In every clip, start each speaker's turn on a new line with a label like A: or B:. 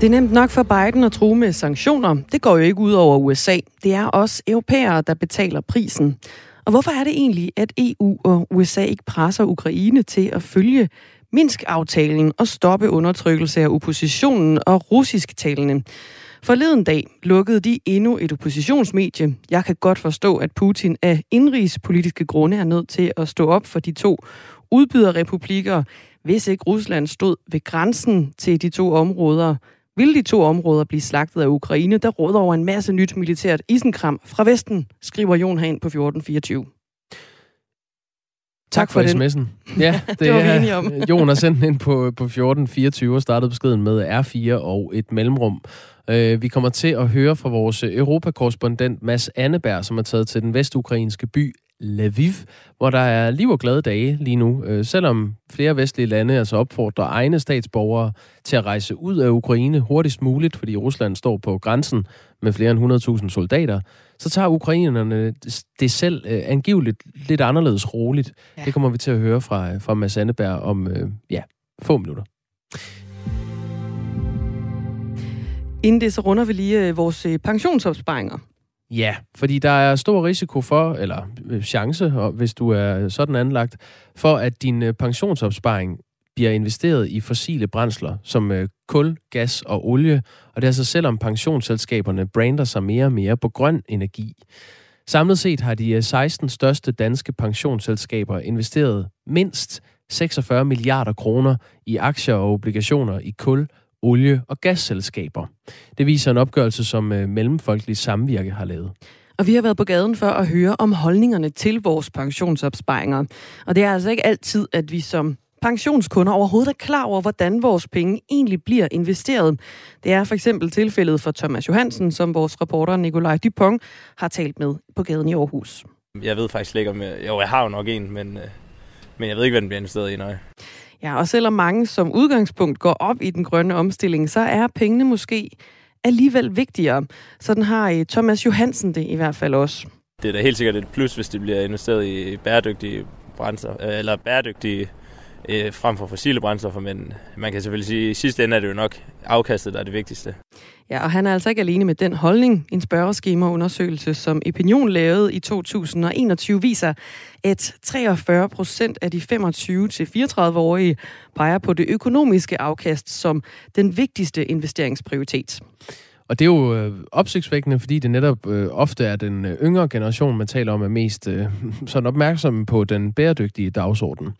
A: Det er nemt nok for Biden at true med sanktioner. Det går jo ikke ud over USA. Det er også europæere, der betaler prisen. Og hvorfor er det egentlig, at EU og USA ikke presser Ukraine til at følge Minsk-aftalen og stoppe undertrykkelse af oppositionen og russisk-talende? Forleden dag lukkede de endnu et oppositionsmedie. Jeg kan godt forstå, at Putin af indrigspolitiske grunde er nødt til at stå op for de to udbyderrepublikker, hvis ikke Rusland stod ved grænsen til de to områder, vil de to områder blive slagtet af Ukraine, der råder over en masse nyt militært isenkram fra Vesten, skriver Jon Hagen på 1424.
B: Tak for, for sms'en. Ja, det, det var er, vi om. Jon har sendt ind på, på 1424 og startet beskeden med R4 og et mellemrum. Uh, vi kommer til at høre fra vores europakorrespondent Mads Anneberg, som er taget til den vestukrainske by Lviv, hvor der er liv og glade dage lige nu, øh, selvom flere vestlige lande altså opfordrer egne statsborgere til at rejse ud af Ukraine hurtigst muligt, fordi Rusland står på grænsen med flere end 100.000 soldater, så tager ukrainerne det selv øh, angiveligt lidt anderledes roligt. Ja. Det kommer vi til at høre fra, fra Mads Anneberg om øh, ja, få minutter.
A: Inden det, så runder vi lige øh, vores øh, pensionsopsparinger.
B: Ja, fordi der er stor risiko for, eller øh, chance, hvis du er sådan anlagt, for at din øh, pensionsopsparing bliver investeret i fossile brændsler, som øh, kul, gas og olie, og det er altså selvom pensionsselskaberne brander sig mere og mere på grøn energi. Samlet set har de 16 største danske pensionsselskaber investeret mindst 46 milliarder kroner i aktier og obligationer i kul, olie- og gasselskaber. Det viser en opgørelse, som øh, Mellemfolkelig Samvirke har lavet.
A: Og vi har været på gaden for at høre om holdningerne til vores pensionsopsparinger. Og det er altså ikke altid, at vi som pensionskunder overhovedet er klar over, hvordan vores penge egentlig bliver investeret. Det er for eksempel tilfældet for Thomas Johansen, som vores reporter Nikolaj Dupont har talt med på gaden i Aarhus.
C: Jeg ved faktisk ikke, om jeg... Jo, jeg har jo nok en, men, øh, men jeg ved ikke, hvad den bliver investeret i, nej.
A: Ja, og selvom mange som udgangspunkt går op i den grønne omstilling, så er pengene måske alligevel vigtigere. Sådan har øh, Thomas Johansen det i hvert fald også.
C: Det er da helt sikkert et plus, hvis det bliver investeret i bæredygtige brændstoffer, øh, eller bæredygtige øh, frem for fossile brændstoffer, men man kan selvfølgelig sige, at i sidste ende er det jo nok afkastet, der er det vigtigste.
A: Ja, og han er altså ikke alene med den holdning. En spørgeskemaundersøgelse, som Opinion lavede i 2021, viser, at 43 procent af de 25-34-årige peger på det økonomiske afkast som den vigtigste investeringsprioritet.
B: Og det er jo øh, opsigtsvækkende, fordi det netop øh, ofte er den øh, yngre generation, man taler om, er mest øh, sådan opmærksom på den bæredygtige dagsorden.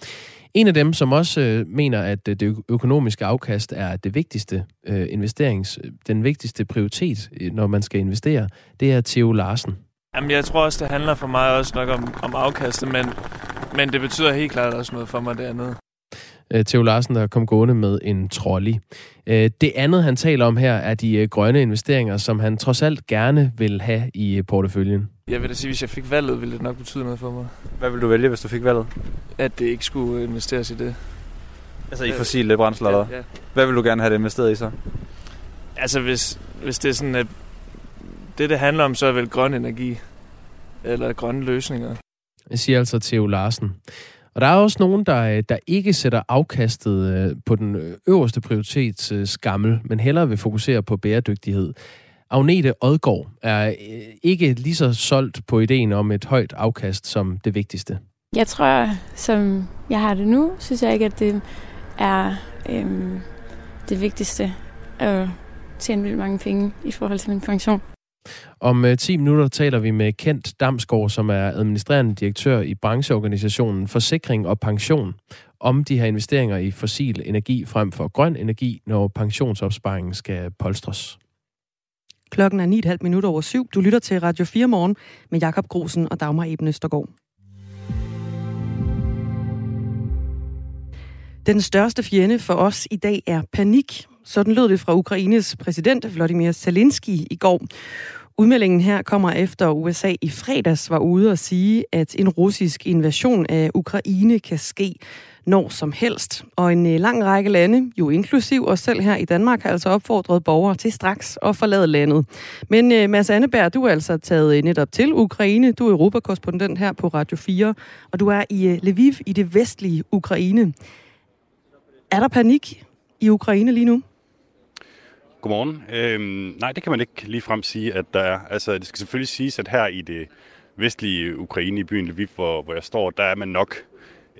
B: En af dem, som også øh, mener, at øh, det økonomiske afkast er det vigtigste øh, investerings, øh, den vigtigste prioritet, øh, når man skal investere, det er Theo Larsen.
D: Jamen, jeg tror også, det handler for mig også nok om, om afkastet, men, men det betyder helt klart også noget for mig det andet.
B: Øh, Theo Larsen, der kom gående med en trolley. Øh, det andet, han taler om her, er de øh, grønne investeringer, som han trods alt gerne vil have i porteføljen.
D: Jeg vil da sige, hvis jeg fik valget, ville det nok betyde noget for mig.
C: Hvad vil du vælge, hvis du fik valget?
D: At det ikke skulle investeres i det.
C: Altså i fossile brændsler, ja, ja. Hvad vil du gerne have det investeret i så?
D: Altså hvis, hvis det er sådan, at det, det handler om, så er vel grøn energi. Eller grønne løsninger.
B: Jeg siger altså Theo Larsen. Og der er også nogen, der, øh, der ikke sætter afkastet øh, på den øh, øverste prioritetsskammel, men hellere vil fokusere på bæredygtighed. Agnete Odgaard er ikke lige så solgt på ideen om et højt afkast som det vigtigste.
E: Jeg tror, som jeg har det nu, synes jeg ikke, at det er øhm, det vigtigste at tjene vildt mange penge i forhold til min pension.
B: Om øh, 10 minutter taler vi med Kent Damsgaard, som er administrerende direktør i brancheorganisationen Forsikring og Pension, om de her investeringer i fossil energi frem for grøn energi, når pensionsopsparingen skal polstres.
A: Klokken er 9,5 minutter over syv. Du lytter til Radio 4 morgen med Jakob Grosen og Dagmar Eben Østergaard. Den største fjende for os i dag er panik. Sådan lød det fra Ukraines præsident Vladimir Zelensky i går. Udmeldingen her kommer efter USA i fredags var ude at sige, at en russisk invasion af Ukraine kan ske når som helst. Og en øh, lang række lande, jo inklusiv os selv her i Danmark, har altså opfordret borgere til straks at forlade landet. Men øh, Mads Anneberg, du er altså taget øh, netop til Ukraine. Du er europakorrespondent her på Radio 4, og du er i Lviv i det vestlige Ukraine. Er der panik i Ukraine lige nu?
F: Godmorgen. Øhm, nej, det kan man ikke lige frem sige, at der er. Altså, det skal selvfølgelig siges, at her i det vestlige Ukraine, i byen Lviv, hvor, hvor jeg står, der er man nok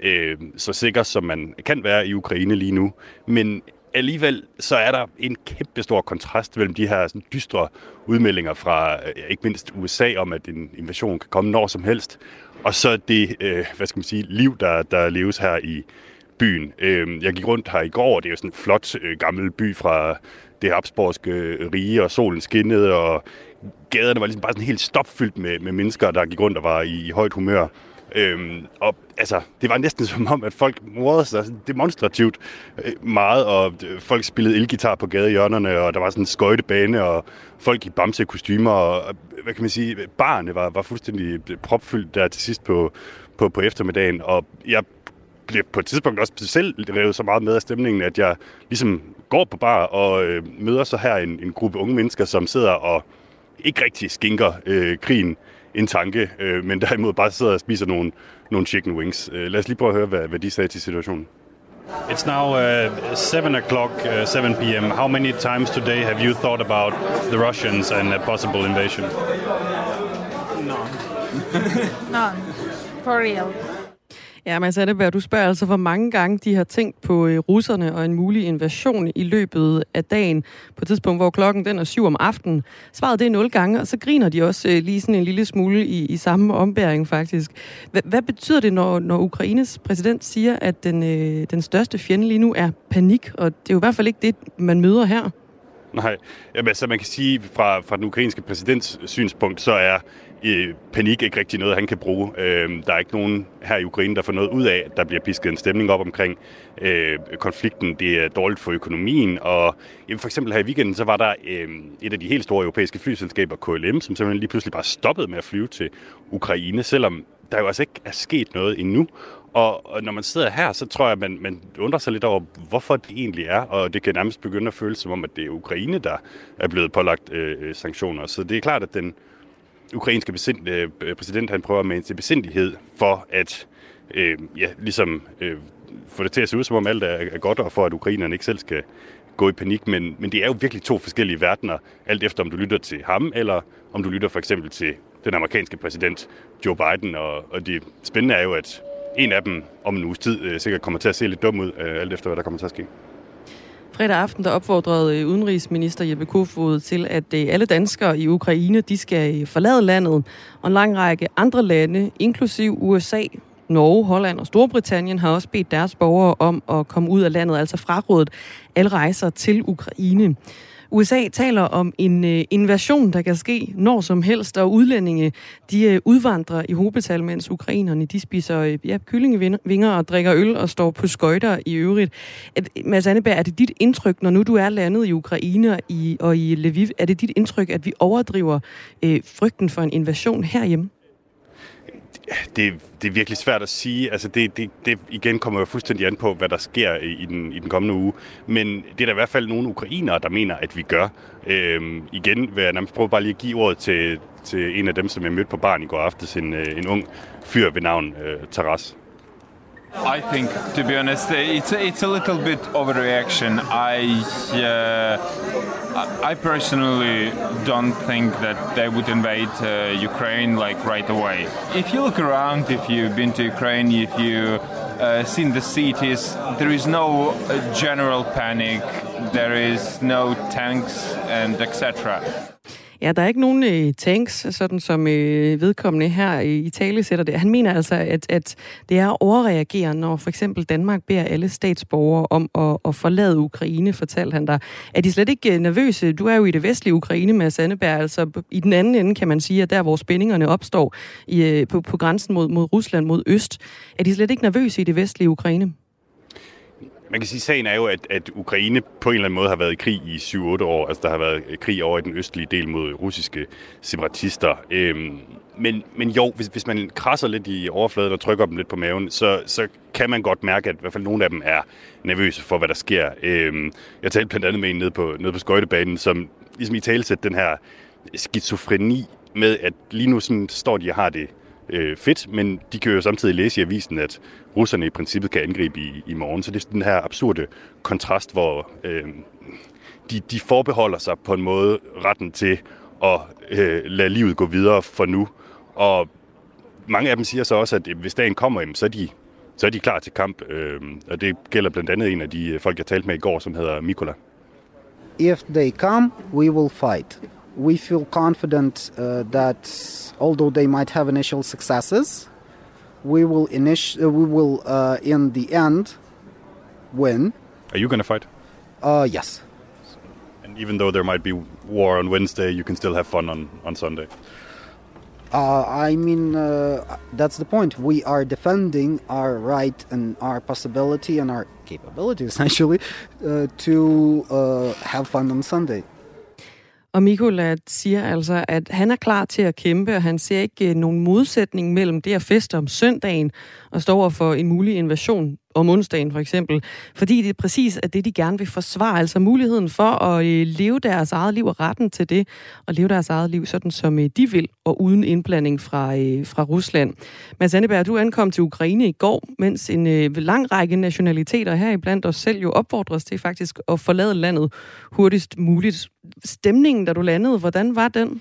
F: øh, så sikker, som man kan være i Ukraine lige nu. Men alligevel så er der en kæmpe stor kontrast mellem de her sådan, dystre udmeldinger fra øh, ikke mindst USA om, at en invasion kan komme når som helst, og så det, øh, hvad skal man sige, liv, der, der leves her i byen. Øh, jeg gik rundt her i går, det er jo sådan en flot øh, gammel by fra det habsborgske rige, og solen skinnede, og gaderne var ligesom bare sådan helt stopfyldt med, med mennesker, der gik rundt og var i, i højt humør. Øhm, og altså, det var næsten som om, at folk morede sig demonstrativt øh, meget, og øh, folk spillede elgitar på gadehjørnerne, og der var sådan en skøjtebane, og folk i bamse-kostymer, og hvad kan man sige, barne var, var fuldstændig øh, propfyldt der til sidst på, på, på eftermiddagen, og jeg blev på et tidspunkt også selv revet så meget med af stemningen, at jeg ligesom går på bar og øh, møder så her en, en gruppe unge mennesker, som sidder og ikke rigtig skinker øh, krigen en tanke, øh, men derimod bare sidder og spiser nogle, nogle chicken wings. Øh, lad os lige prøve at høre, hvad, hvad de sagde til situationen.
G: It's now uh, 7 o'clock, uh, 7 p.m. How many times today have you thought about the Russians and a possible invasion?
H: None. None. For real.
A: Ja, Mads Anneberg, du spørger altså, hvor mange gange de har tænkt på øh, russerne og en mulig invasion i løbet af dagen, på et tidspunkt, hvor klokken den er syv om aftenen. Svaret det er nul gange, og så griner de også øh, lige sådan en lille smule i, i samme ombæring faktisk. H- hvad betyder det, når, når Ukraines præsident siger, at den, øh, den største fjende lige nu er panik, og det er jo i hvert fald ikke det, man møder her?
F: Nej, Jamen, altså man kan sige, fra, fra den ukrainske præsidents synspunkt, så er i panik ikke rigtig noget, han kan bruge. Øh, der er ikke nogen her i Ukraine, der får noget ud af, at der bliver pisket en stemning op omkring øh, konflikten. Det er dårligt for økonomien, og jamen, for eksempel her i weekenden, så var der øh, et af de helt store europæiske flyselskaber, KLM, som simpelthen lige pludselig bare stoppede med at flyve til Ukraine, selvom der jo altså ikke er sket noget endnu. Og, og når man sidder her, så tror jeg, at man, man undrer sig lidt over, hvorfor det egentlig er, og det kan nærmest begynde at føles som om, at det er Ukraine, der er blevet pålagt øh, øh sanktioner. Så det er klart, at den ukrainske øh, øh, præsident, han prøver med til besindighed for at øh, ja, ligesom, øh, få det til at se ud, som om alt er, er godt, og for at ukrainerne ikke selv skal gå i panik, men, men det er jo virkelig to forskellige verdener, alt efter om du lytter til ham, eller om du lytter for eksempel til den amerikanske præsident Joe Biden, og, og det spændende er jo, at en af dem om en uges tid øh, sikkert kommer til at se lidt dum ud, øh, alt efter hvad der kommer til at ske.
A: Fredag aften der opfordrede øh, udenrigsminister Jeppe Kofod til, at øh, alle danskere i Ukraine de skal øh, forlade landet, og en lang række andre lande, inklusiv USA, Norge, Holland og Storbritannien har også bedt deres borgere om at komme ud af landet, altså frarådet alle rejser til Ukraine. USA taler om en øh, invasion, der kan ske når som helst, og udlændinge de øh, udvandrer i hobetal, mens ukrainerne de spiser øh, ja, kyllingevinger og drikker øl og står på skøjter i øvrigt. At, Mads Anneberg, er det dit indtryk, når nu du er landet i Ukraine og i, og i Lviv, er det dit indtryk, at vi overdriver øh, frygten for en invasion herhjemme?
F: Det, det er virkelig svært at sige. Altså det, det, det igen kommer jo fuldstændig an på, hvad der sker i, i, den, i den kommende uge. Men det er der i hvert fald nogle ukrainere, der mener, at vi gør. Øhm, igen vil jeg nærmest prøve bare lige at give ordet til, til en af dem, som jeg mødte på barn i går aftes, en, øh, en ung fyr ved navn øh, Taras.
I: I think, to be honest, it's it's a little bit overreaction. I uh, I personally don't think that they would invade uh, Ukraine like right away. If you look around, if you've been to Ukraine, if you uh, seen the cities, there is no uh, general panic. There is no tanks and etc.
A: Ja, der er ikke nogen øh, tanks, sådan som øh, vedkommende her i tale sætter det. Han mener altså, at, at det er overreagere, når for eksempel Danmark beder alle statsborgere om at, at forlade Ukraine, fortalte han der. Er de slet ikke øh, nervøse? Du er jo i det vestlige Ukraine, med Sandeberg, altså i den anden ende kan man sige, at der hvor spændingerne opstår i, øh, på, på grænsen mod, mod Rusland, mod øst. Er de slet ikke nervøse i det vestlige Ukraine?
F: Man kan sige, at sagen er jo, at, at Ukraine på en eller anden måde har været i krig i 7-8 år. Altså, der har været krig over i den østlige del mod russiske separatister. Øhm, men, men jo, hvis, hvis man krasser lidt i overfladen og trykker dem lidt på maven, så, så kan man godt mærke, at i hvert fald nogle af dem er nervøse for, hvad der sker. Øhm, jeg talte blandt andet med en nede på, nede på skøjtebanen, som ligesom i talesæt den her skizofreni med, at lige nu sådan står de og har det øh, fedt, men de kan jo samtidig læse i avisen, at russerne i princippet kan angribe i, i morgen. Så det er den her absurde kontrast, hvor øh, de, de forbeholder sig på en måde retten til at øh, lade livet gå videre for nu. Og mange af dem siger så også, at øh, hvis dagen kommer, så er de, så er de klar til kamp. Øh, og det gælder blandt andet en af de øh, folk, jeg talte med i går, som hedder Mikola.
J: If they come, we will fight. We feel confident uh, that although they might have initial successes, we will, initi- uh, we will uh, in the end win.
F: Are you going to fight?
J: Uh, yes.
F: And even though there might be war on Wednesday, you can still have fun on, on Sunday.
J: Uh, I mean, uh, that's the point. We are defending our right and our possibility and our capability, essentially, uh, to uh, have fun on Sunday.
A: Og Mikola siger altså, at han er klar til at kæmpe, og han ser ikke øh, nogen modsætning mellem det at feste om søndagen og stå over for en mulig invasion om onsdagen for eksempel, fordi det er præcis at det, de gerne vil forsvare, altså muligheden for at øh, leve deres eget liv og retten til det, og leve deres eget liv sådan, som øh, de vil, og uden indblanding fra, fra Rusland. Mads Anneberg, du ankom til Ukraine i går, mens en lang række nationaliteter her iblandt os selv jo opfordres til faktisk at forlade landet hurtigst muligt. Stemningen, da du landede, hvordan var den?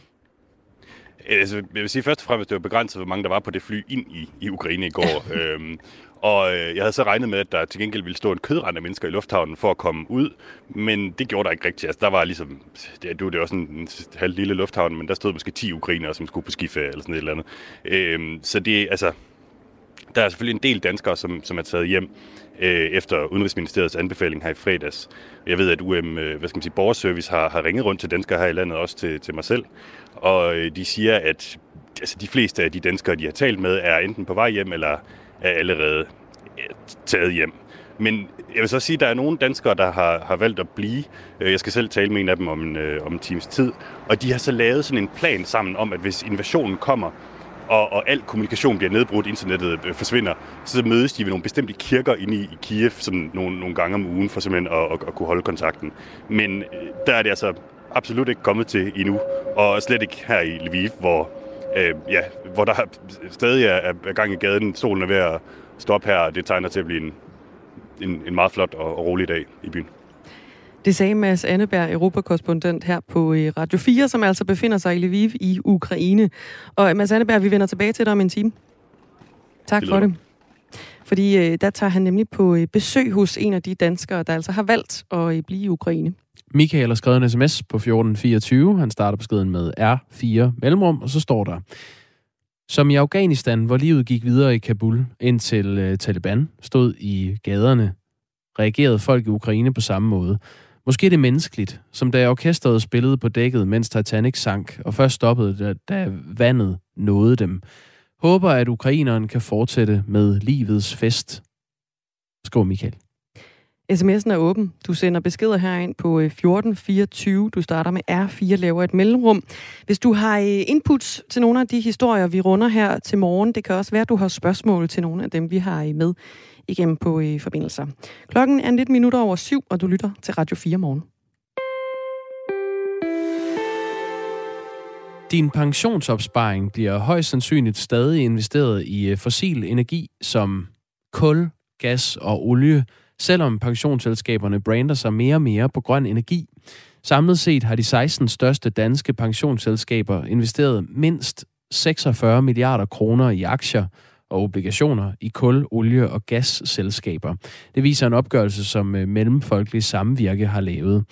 F: Altså, jeg vil sige først og fremmest, det var begrænset, hvor mange der var på det fly ind i, i Ukraine i går. øhm, og øh, jeg havde så regnet med, at der til gengæld ville stå en kødrand af mennesker i lufthavnen for at komme ud, men det gjorde der ikke rigtigt. Altså, der var ligesom, det, det var også en halv lille lufthavn, men der stod måske 10 ukrainere, som skulle på skiferie eller sådan et eller andet. Øhm, så det, altså, der er selvfølgelig en del danskere, som, som er taget hjem øh, efter Udenrigsministeriets anbefaling her i fredags. Jeg ved, at UM, øh, hvad skal man sige, Borgerservice har, har ringet rundt til danskere her i landet, også til, til mig selv, og øh, de siger, at altså, de fleste af de danskere, de har talt med, er enten på vej hjem, eller er allerede taget hjem. Men jeg vil så sige, at der er nogle danskere, der har, har valgt at blive. Øh, jeg skal selv tale med en af dem om en, øh, om en times tid. Og de har så lavet sådan en plan sammen om, at hvis invasionen kommer, og, og al kommunikation bliver nedbrudt, internettet øh, forsvinder, så mødes de ved nogle bestemte kirker inde i, i Kiev sådan nogle, nogle gange om ugen for simpelthen at, at, at kunne holde kontakten. Men øh, der er det altså absolut ikke kommet til endnu, og slet ikke her i Lviv, hvor, øh, ja, hvor der stadig er, er gang i gaden. Solen er ved at stoppe her, og det tegner til at blive en, en, en meget flot og, og rolig dag i byen.
A: Det sagde Mads Anneberg, europakorrespondent her på øh, Radio 4, som altså befinder sig i Lviv i Ukraine. Og Mads Anneberg, vi vender tilbage til dig om en time. Tak det for det. Fordi øh, der tager han nemlig på øh, besøg hos en af de danskere, der altså har valgt at blive i Ukraine.
B: Michael har skrevet en sms på 1424. Han starter beskeden med R4 mellemrum, og så står der, som i Afghanistan, hvor livet gik videre i Kabul, indtil øh, Taliban stod i gaderne, reagerede folk i Ukraine på samme måde. Måske er det menneskeligt, som da orkestret spillede på dækket, mens Titanic sank, og først stoppede, da, da vandet nåede dem. Håber, at ukraineren kan fortsætte med livets fest. Skål, Michael.
A: SMS'en er åben. Du sender beskeder herind på øh, 1424. Du starter med R4, laver et mellemrum. Hvis du har øh, inputs til nogle af de historier, vi runder her til morgen, det kan også være, at du har spørgsmål til nogle af dem, vi har øh, med igennem på forbindelser. Klokken er lidt minutter over syv, og du lytter til Radio 4 morgen.
B: Din pensionsopsparing bliver højst sandsynligt stadig investeret i fossil energi som kul, gas og olie, selvom pensionsselskaberne brander sig mere og mere på grøn energi. Samlet set har de 16 største danske pensionsselskaber investeret mindst 46 milliarder kroner i aktier og obligationer i kul, olie og gasselskaber. Det viser en opgørelse, som øh, Mellemfolkelig Samvirke har lavet.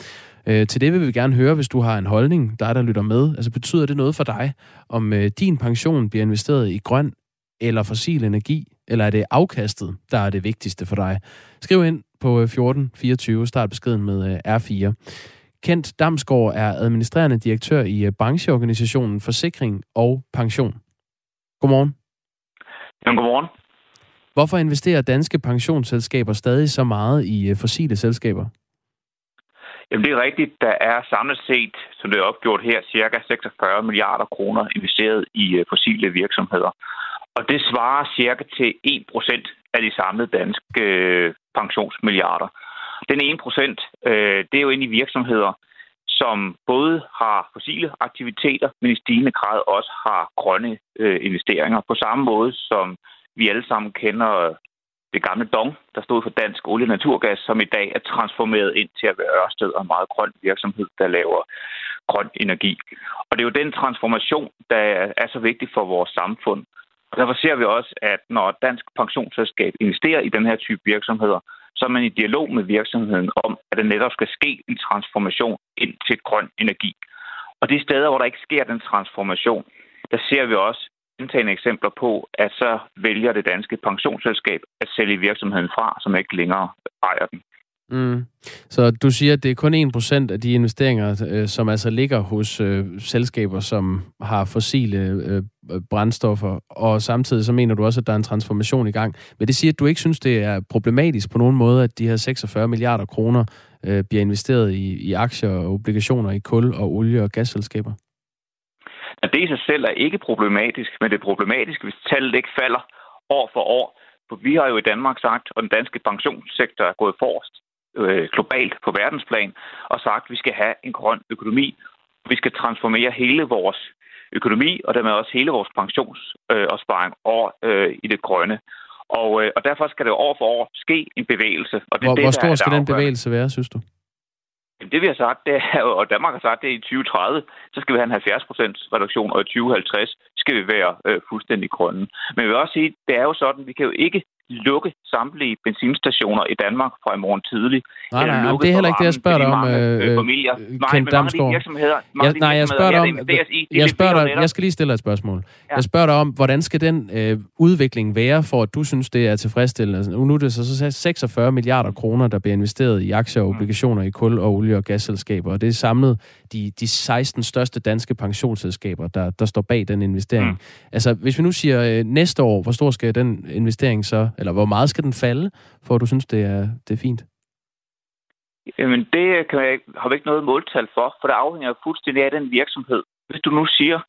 B: Øh, til det vil vi gerne høre, hvis du har en holdning, dig der lytter med. Altså betyder det noget for dig, om øh, din pension bliver investeret i grøn eller fossil energi, eller er det afkastet, der er det vigtigste for dig? Skriv ind på 1424, øh, start beskeden med øh, R4. Kent Damsgaard er administrerende direktør i øh, brancheorganisationen Forsikring og Pension. Godmorgen.
K: Jamen, godmorgen.
B: Hvorfor investerer danske pensionsselskaber stadig så meget i fossile selskaber?
K: Jamen, det er rigtigt. Der er samlet set, som det er opgjort her, cirka 46 milliarder kroner investeret i fossile virksomheder. Og det svarer cirka til 1% af de samlede danske øh, pensionsmilliarder. Den 1%, øh, det er jo ind i virksomheder, som både har fossile aktiviteter, men i stigende grad også har grønne øh, investeringer. På samme måde som vi alle sammen kender øh, det gamle Dong, der stod for Dansk Olie og Naturgas, som i dag er transformeret ind til at være Ørsted og en meget grøn virksomhed, der laver grøn energi. Og det er jo den transformation, der er så vigtig for vores samfund. Og derfor ser vi også, at når Dansk Pensionsselskab investerer i den her type virksomheder, så er man i dialog med virksomheden om, at det netop skal ske en transformation ind til grøn energi. Og de steder, hvor der ikke sker den transformation, der ser vi også gentagende eksempler på, at så vælger det danske pensionsselskab at sælge virksomheden fra, som ikke længere ejer den.
B: Mm. Så du siger, at det er kun 1% af de investeringer, øh, som altså ligger hos øh, selskaber, som har fossile øh, brændstoffer, og samtidig så mener du også, at der er en transformation i gang. Men det siger, at du ikke synes, det er problematisk på nogen måde, at de her 46 milliarder kroner øh, bliver investeret i, i aktier og obligationer i kul og olie- og gasselskaber?
K: at det i sig selv er ikke problematisk, men det er problematisk, hvis tallet ikke falder år for år. For vi har jo i Danmark sagt, og den danske pensionssektor er gået forrest øh, globalt på verdensplan, og sagt, at vi skal have en grøn økonomi. Vi skal transformere hele vores økonomi, og dermed også hele vores pensionsopsparing øh, over øh, i det grønne. Og, øh, og derfor skal det år for år ske en bevægelse. Og det,
B: hvor,
K: det,
B: hvor stor skal den bevægelse være, synes du?
K: Det vi har sagt, det er, og Danmark har sagt, det er i 2030, så skal vi have en 70% reduktion, og i 2050 skal vi være øh, fuldstændig grønne. Men jeg vil også sige, det er jo sådan, vi kan jo ikke lukke samtlige benzinstationer i Danmark fra i morgen tidlig.
B: Nej, nej, nej det er heller ikke det, jeg spørger dig om, øh, øh, familier.
K: Kent Damsgaard.
B: Ja, nej, jeg spørger dig om, jeg, spørger dig, jeg skal lige stille dig et spørgsmål. Ja. Jeg spørger dig om, hvordan skal den øh, udvikling være, for at du synes, det er tilfredsstillende? Altså, nu er det så, så 46 milliarder kroner, der bliver investeret i aktier og obligationer i kul og olie- og gasselskaber, og det er samlet de, de 16 største danske pensionsselskaber, der, der står bag den investering. Mm. Altså, hvis vi nu siger øh, næste år, hvor stor skal den investering så eller hvor meget skal den falde, for at du synes, det er, det er fint?
K: Jamen, det kan jeg, har vi ikke noget måltal for, for det afhænger fuldstændig af den virksomhed. Hvis du nu siger,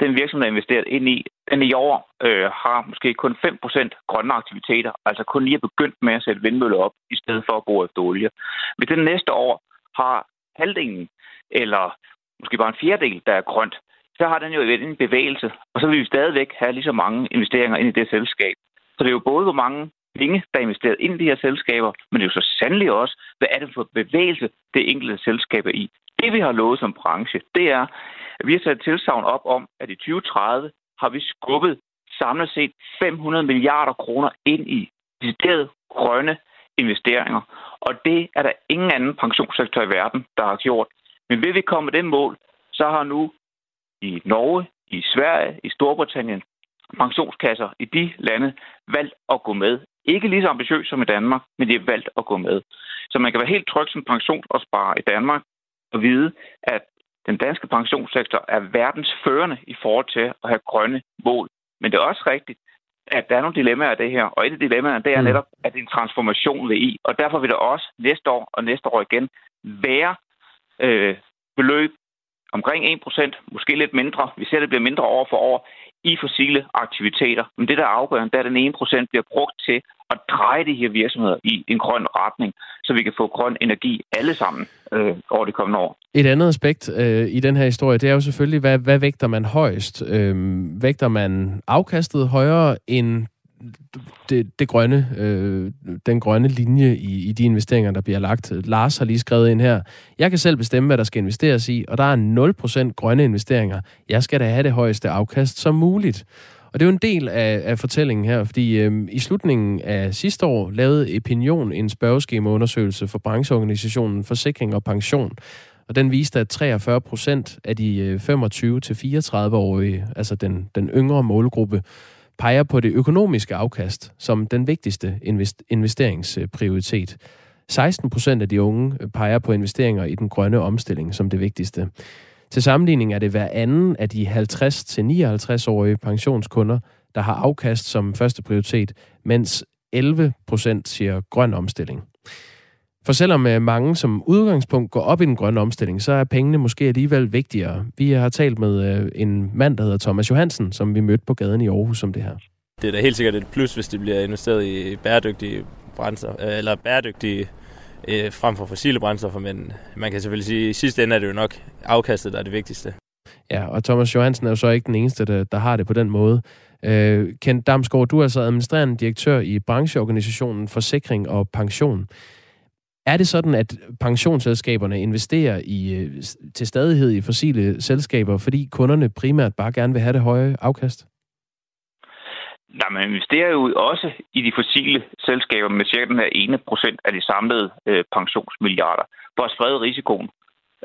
K: den virksomhed, der er investeret ind i, den i år øh, har måske kun 5% grønne aktiviteter, altså kun lige er begyndt med at sætte vindmøller op, i stedet for at bruge efter olie. Hvis den næste år har halvdelen, eller måske bare en fjerdedel, der er grønt, så har den jo en bevægelse, og så vil vi stadigvæk have lige så mange investeringer ind i det selskab. Så det er jo både, hvor mange penge, der er investeret ind i de her selskaber, men det er jo så sandelig også, hvad er det for bevægelse, det enkelte selskab er i. Det, vi har lovet som branche, det er, at vi har sat tilsavn op om, at i 2030 har vi skubbet samlet set 500 milliarder kroner ind i decideret grønne investeringer. Og det er der ingen anden pensionssektor i verden, der har gjort. Men vil vi komme det mål, så har nu i Norge, i Sverige, i Storbritannien, pensionskasser i de lande valgt at gå med. Ikke lige så ambitiøst som i Danmark, men de har valgt at gå med. Så man kan være helt tryg som pensionsopsparer i Danmark og vide, at den danske pensionssektor er verdens førende i forhold til at have grønne mål. Men det er også rigtigt, at der er nogle dilemmaer af det her, og et af dilemmaerne, det er mm. netop, at det er en transformation ved i, og derfor vil der også næste år og næste år igen være øh, beløb omkring 1%, måske lidt mindre. Vi ser, at det bliver mindre år for år i fossile aktiviteter. Men det, der er afgørende, det er, at den ene procent bliver brugt til at dreje de her virksomheder i en grøn retning, så vi kan få grøn energi alle sammen øh, over de kommende år.
B: Et andet aspekt øh, i den her historie, det er jo selvfølgelig, hvad, hvad vægter man højst? Øh, vægter man afkastet højere end det, det grønne, øh, den grønne linje i, i de investeringer, der bliver lagt. Lars har lige skrevet ind her. Jeg kan selv bestemme, hvad der skal investeres i, og der er 0% grønne investeringer. Jeg skal da have det højeste afkast som muligt. Og det er jo en del af, af fortællingen her, fordi øh, i slutningen af sidste år lavede Opinion en spørgeskemaundersøgelse for brancheorganisationen Forsikring og Pension. Og den viste, at 43 procent af de øh, 25-34-årige, altså den, den yngre målgruppe, peger på det økonomiske afkast som den vigtigste investeringsprioritet. 16 procent af de unge peger på investeringer i den grønne omstilling som det vigtigste. Til sammenligning er det hver anden af de 50-59-årige pensionskunder, der har afkast som første prioritet, mens 11 procent siger grøn omstilling. For selvom øh, mange som udgangspunkt går op i den grønne omstilling, så er pengene måske alligevel vigtigere. Vi har talt med øh, en mand, der hedder Thomas Johansen, som vi mødte på gaden i Aarhus om det her.
C: Det er da helt sikkert et plus, hvis det bliver investeret i bæredygtige brændstof, eller bæredygtige øh, frem for fossile brændstoffer, men man kan selvfølgelig sige, at i sidste ende er det jo nok afkastet, der er det vigtigste.
B: Ja, og Thomas Johansen er jo så ikke den eneste, der, der har det på den måde. Øh, Kent Damsgaard, du er altså administrerende direktør i brancheorganisationen Forsikring og Pension. Er det sådan, at pensionsselskaberne investerer i, øh, til stadighed i fossile selskaber, fordi kunderne primært bare gerne vil have det høje afkast?
K: Nej, man investerer jo også i de fossile selskaber med cirka den her ene procent af de samlede øh, pensionsmilliarder for at sprede risikoen.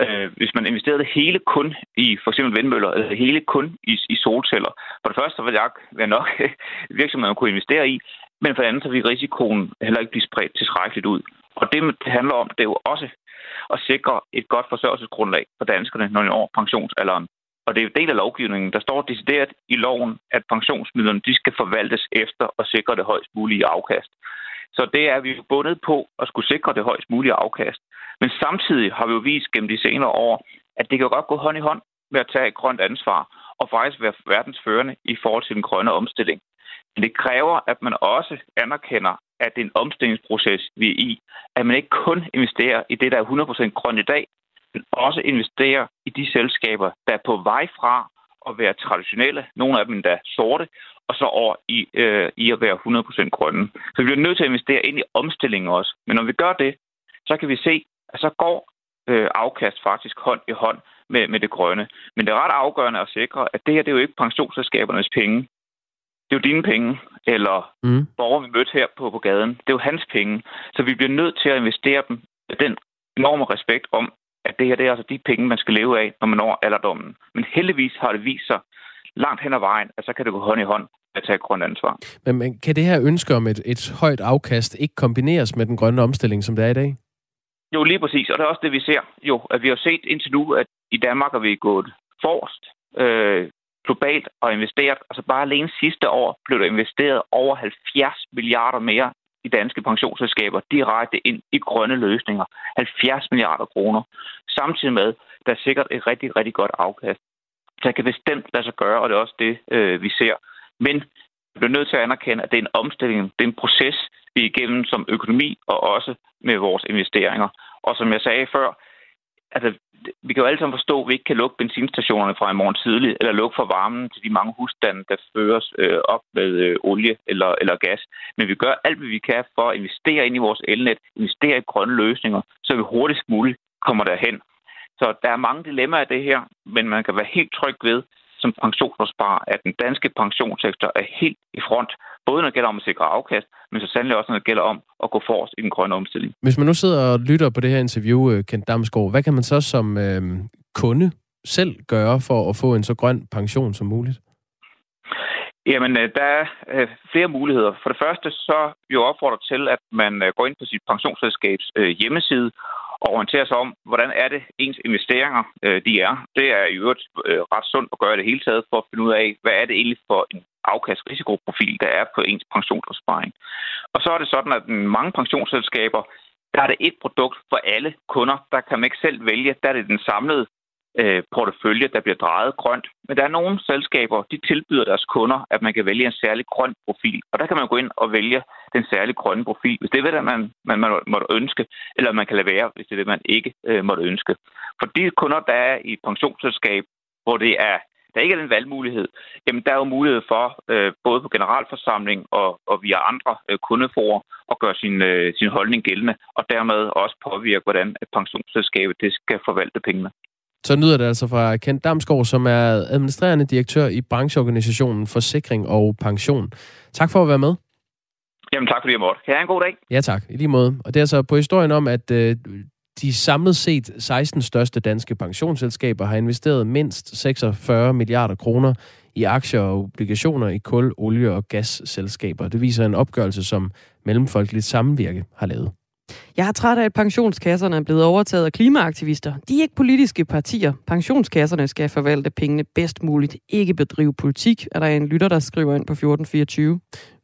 K: Øh, hvis man investerede det hele kun i for eksempel vindmøller, eller hele kun i, i solceller, for det første så vil jeg være nok virksomheden kunne investere i, men for det andet så vil risikoen heller ikke blive spredt tilstrækkeligt ud. Og det, det handler om, det er jo også at sikre et godt forsørgelsesgrundlag for danskerne, når de når pensionsalderen. Og det er jo del af lovgivningen. Der står decideret i loven, at pensionsmidlerne de skal forvaltes efter og sikre det højst mulige afkast. Så det er vi jo bundet på at skulle sikre det højst mulige afkast. Men samtidig har vi jo vist gennem de senere år, at det kan godt gå hånd i hånd med at tage et grønt ansvar og faktisk være verdensførende i forhold til den grønne omstilling. Men det kræver, at man også anerkender, at det er en omstillingsproces, vi er i. At man ikke kun investerer i det, der er 100% grønt i dag, men også investerer i de selskaber, der er på vej fra at være traditionelle, nogle af dem der sorte, og så over i, øh, i at være 100% grønne. Så vi bliver nødt til at investere ind i omstillingen også. Men når vi gør det, så kan vi se, at så går øh, afkast faktisk hånd i hånd med, med det grønne. Men det er ret afgørende at sikre, at det her det er jo ikke pensionsselskabernes penge. Det er jo dine penge, eller mm. borgere, vi mødte her på, på gaden. Det er jo hans penge. Så vi bliver nødt til at investere dem med den enorme respekt om, at det her det er altså de penge, man skal leve af, når man når alderdommen. Men heldigvis har det vist sig langt hen ad vejen, at så kan det gå hånd i hånd at tage grønt ansvar.
B: Men, men kan det her ønske om et, et højt afkast ikke kombineres med den grønne omstilling, som det er i dag?
K: Jo, lige præcis. Og det er også det, vi ser. Jo, at vi har set indtil nu, at i Danmark er vi gået forrest øh, globalt og investeret. Altså bare alene sidste år blev der investeret over 70 milliarder mere i danske pensionsselskaber direkte ind i grønne løsninger. 70 milliarder kroner. Samtidig med, der er sikkert et rigtig, rigtig godt afkast. Så det kan bestemt lade sig gøre, og det er også det, øh, vi ser. Men vi bliver nødt til at anerkende, at det er en omstilling, det er en proces, vi er igennem som økonomi og også med vores investeringer. Og som jeg sagde før, altså, vi kan jo alle sammen forstå, at vi ikke kan lukke benzinstationerne fra i morgen tidlig, eller lukke for varmen til de mange husstande, der føres øh, op med øh, olie eller, eller gas. Men vi gør alt, hvad vi kan for at investere ind i vores elnet, investere i grønne løsninger, så vi hurtigst muligt kommer derhen. Så der er mange dilemmaer i det her, men man kan være helt tryg ved, som pensionsopsparer, at den danske pensionssektor er helt i front, både når det gælder om at sikre afkast, men så sandelig også, når det gælder om at gå forrest i den grønne omstilling.
B: Hvis man nu sidder og lytter på det her interview, øh, Kent Damsgaard, hvad kan man så som øh, kunde selv gøre for at få en så grøn pension som muligt?
K: Jamen, øh, der er øh, flere muligheder. For det første, så vil jeg opfordre til, at man går ind på sit pensionsselskabs hjemmeside og orientere sig om, hvordan er det ens investeringer øh, de er. Det er i øvrigt øh, ret sundt at gøre det hele taget for at finde ud af, hvad er det egentlig for en afkast-risikoprofil, der er på ens pensionsopsparing. Og så er det sådan, at mange pensionsselskaber, der er det et produkt for alle kunder. Der kan man ikke selv vælge. Der er det den samlede øh, portefølje, der bliver drejet grønt. Men der er nogle selskaber, de tilbyder deres kunder, at man kan vælge en særlig grøn profil. Og der kan man gå ind og vælge den særlige grønne profil, hvis det er det, man, man, man måtte ønske, eller man kan lade være, hvis det er det, man ikke øh, måtte ønske. For de kunder, der er i et pensionsselskab, hvor det er der ikke er den valgmulighed, jamen der er jo mulighed for, øh, både på generalforsamling og, og via andre øh, kundeforer, at gøre sin, øh, sin holdning gældende, og dermed også påvirke, hvordan pensionsselskabet det skal forvalte pengene.
B: Så nyder det altså fra Kent Damsgaard, som er administrerende direktør i brancheorganisationen Forsikring og Pension. Tak for at være med.
K: Jamen tak fordi jeg måtte. Kan jeg en god dag?
B: Ja tak, i lige måde. Og det er altså på historien om, at øh, de samlet set 16 største danske pensionsselskaber har investeret mindst 46 milliarder kroner i aktier og obligationer i kul, olie og gasselskaber. Det viser en opgørelse, som Mellemfolkeligt Sammenvirke har lavet.
A: Jeg har træt af, at pensionskasserne er blevet overtaget af klimaaktivister. De er ikke politiske partier. Pensionskasserne skal forvalte pengene bedst muligt, ikke bedrive politik, er der en lytter, der skriver ind på 1424.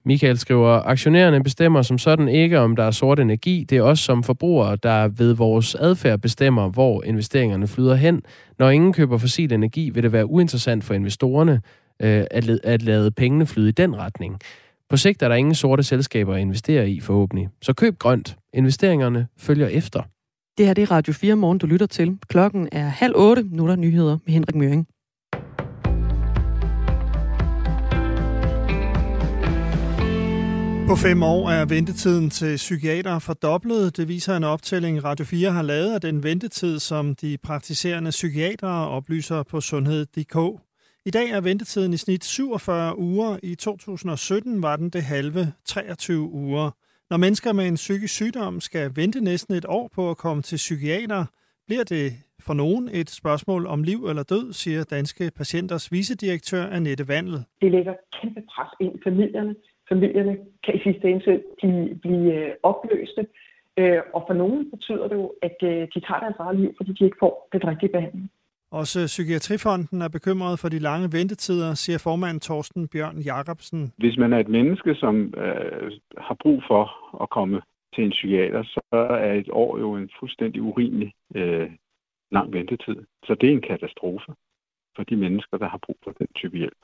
B: Michael skriver, aktionærerne bestemmer som sådan ikke, om der er sort energi. Det er os som forbrugere, der ved vores adfærd bestemmer, hvor investeringerne flyder hen. Når ingen køber fossil energi, vil det være uinteressant for investorerne øh, at, at lade pengene flyde i den retning. På sigt er der ingen sorte selskaber at investere i forhåbentlig. Så køb grønt. Investeringerne følger efter.
A: Det her det er Radio 4 morgen, du lytter til. Klokken er halv otte. Nu er der nyheder med Henrik Møring.
L: På fem år er ventetiden til psykiater fordoblet. Det viser en optælling, Radio 4 har lavet af den ventetid, som de praktiserende psykiatere oplyser på sundhed.dk. I dag er ventetiden i snit 47 uger. I 2017 var den det halve 23 uger. Når mennesker med en psykisk sygdom skal vente næsten et år på at komme til psykiater, bliver det for nogen et spørgsmål om liv eller død, siger Danske Patienters vicedirektør Annette Vandel.
M: Det lægger kæmpe pres ind i familierne. Familierne kan i sidste ende blive, blive øh, opløste, øh, og for nogen betyder det jo, at øh, de tager deres eget liv, fordi de ikke får det rigtige behandling.
L: Også Psykiatrifonden er bekymret for de lange ventetider, siger formand Torsten Bjørn Jacobsen.
N: Hvis man er et menneske, som øh, har brug for at komme til en psykiater, så er et år jo en fuldstændig urimelig øh, lang ventetid. Så det er en katastrofe for de mennesker, der har brug for den type hjælp.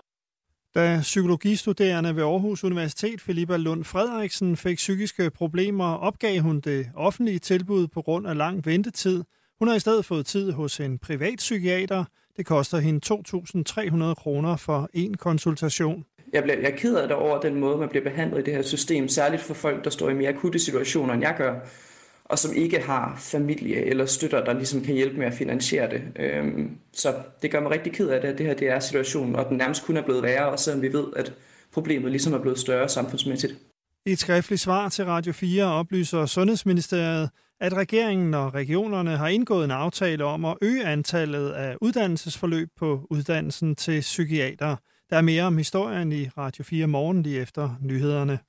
L: Da psykologistuderende ved Aarhus Universitet, Filippa Lund Frederiksen, fik psykiske problemer, opgav hun det offentlige tilbud på grund af lang ventetid – hun har i stedet fået tid hos en privat psykiater. Det koster hende 2.300 kroner for en konsultation.
O: Jeg, bliver, jeg er ked af det over den måde, man bliver behandlet i det her system, særligt for folk, der står i mere akutte situationer, end jeg gør, og som ikke har familie eller støtter, der ligesom kan hjælpe med at finansiere det. Øhm, så det gør mig rigtig ked af det, at det her det er situationen, og den nærmest kun er blevet værre, også selvom vi ved, at problemet ligesom er blevet større samfundsmæssigt.
L: I et skriftligt svar til Radio 4 oplyser Sundhedsministeriet, at regeringen og regionerne har indgået en aftale om at øge antallet af uddannelsesforløb på uddannelsen til psykiater. Der er mere om historien i Radio 4 morgen lige efter nyhederne.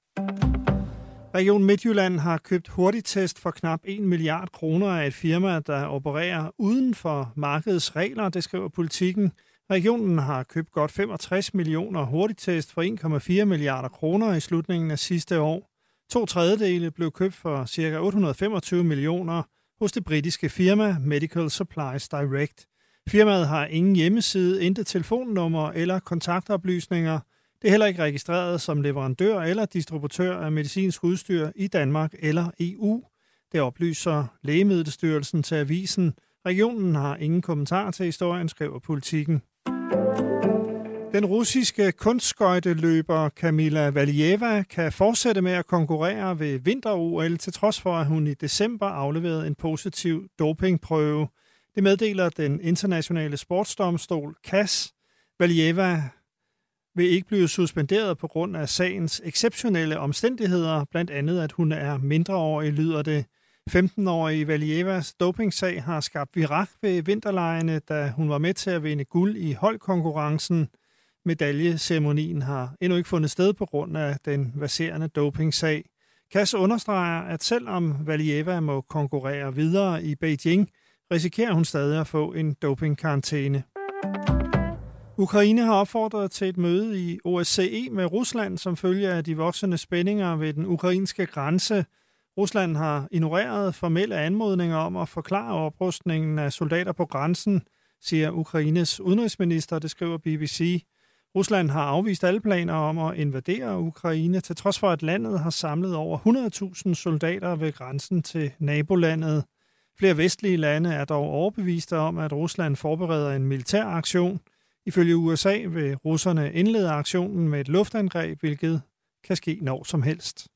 L: Region Midtjylland har købt hurtigtest for knap 1 milliard kroner af et firma, der opererer uden for markedets regler, det skriver politikken. Regionen har købt godt 65 millioner hurtigtest for 1,4 milliarder kroner i slutningen af sidste år. To tredjedele blev købt for ca. 825 millioner hos det britiske firma Medical Supplies Direct. Firmaet har ingen hjemmeside, intet telefonnummer eller kontaktoplysninger. Det er heller ikke registreret som leverandør eller distributør af medicinsk udstyr i Danmark eller EU. Det oplyser Lægemiddelstyrelsen til avisen. Regionen har ingen kommentar til historien, skriver politikken. Den russiske kunstskøjteløber Kamila Valieva kan fortsætte med at konkurrere ved vinter-OL, til trods for, at hun i december afleverede en positiv dopingprøve. Det meddeler den internationale sportsdomstol CAS. Valieva vil ikke blive suspenderet på grund af sagens exceptionelle omstændigheder, blandt andet at hun er mindreårig, lyder det. 15-årige Valievas dopingsag har skabt virak ved vinterlejene, da hun var med til at vinde guld i holdkonkurrencen – Medaljeceremonien har endnu ikke fundet sted på grund af den verserende dopingsag. Kass understreger, at selvom Valieva må konkurrere videre i Beijing, risikerer hun stadig at få en dopingkarantæne. Ukraine har opfordret til et møde i OSCE med Rusland som følge af de voksende spændinger ved den ukrainske grænse. Rusland har ignoreret formelle anmodninger om at forklare oprustningen af soldater på grænsen, siger Ukraines udenrigsminister, det skriver BBC. Rusland har afvist alle planer om at invadere Ukraine, til trods for, at landet har samlet over 100.000 soldater ved grænsen til nabolandet. Flere vestlige lande er dog overbeviste om, at Rusland forbereder en militær aktion. Ifølge USA vil russerne indlede aktionen med et luftangreb, hvilket kan ske når som helst.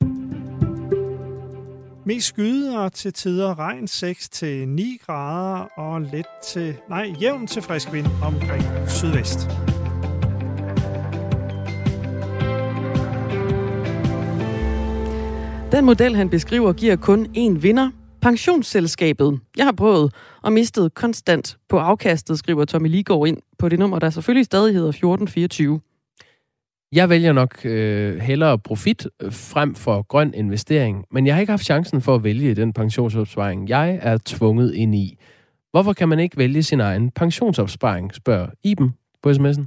L: Mest skyder til tider regn 6 til 9 grader og let til, nej, jævn til frisk vind omkring sydvest.
A: Den model, han beskriver, giver kun én vinder. Pensionsselskabet. Jeg har prøvet og mistet konstant på afkastet, skriver Tommy Ligård ind på det nummer, der selvfølgelig stadig hedder 1424.
B: Jeg vælger nok øh, hellere profit øh, frem for grøn investering, men jeg har ikke haft chancen for at vælge den pensionsopsparing, jeg er tvunget ind i. Hvorfor kan man ikke vælge sin egen pensionsopsparing, spørger Iben på sms'en.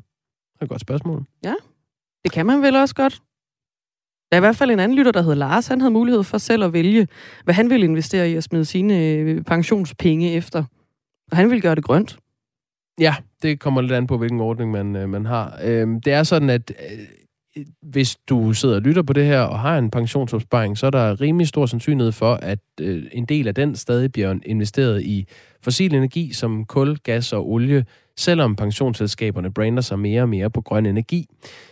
B: Det er et godt spørgsmål.
A: Ja, det kan man vel også godt. Der er i hvert fald en anden lytter, der hedder Lars. Han havde mulighed for selv at vælge, hvad han ville investere i at smide sine øh, pensionspenge efter. Og han ville gøre det grønt.
B: Ja, det kommer lidt an på, hvilken ordning man, øh, man har. Øhm, det er sådan, at øh, hvis du sidder og lytter på det her og har en pensionsopsparing, så er der rimelig stor sandsynlighed for, at øh, en del af den stadig bliver investeret i fossil energi som kul, gas og olie, selvom pensionsselskaberne brander sig mere og mere på grøn energi.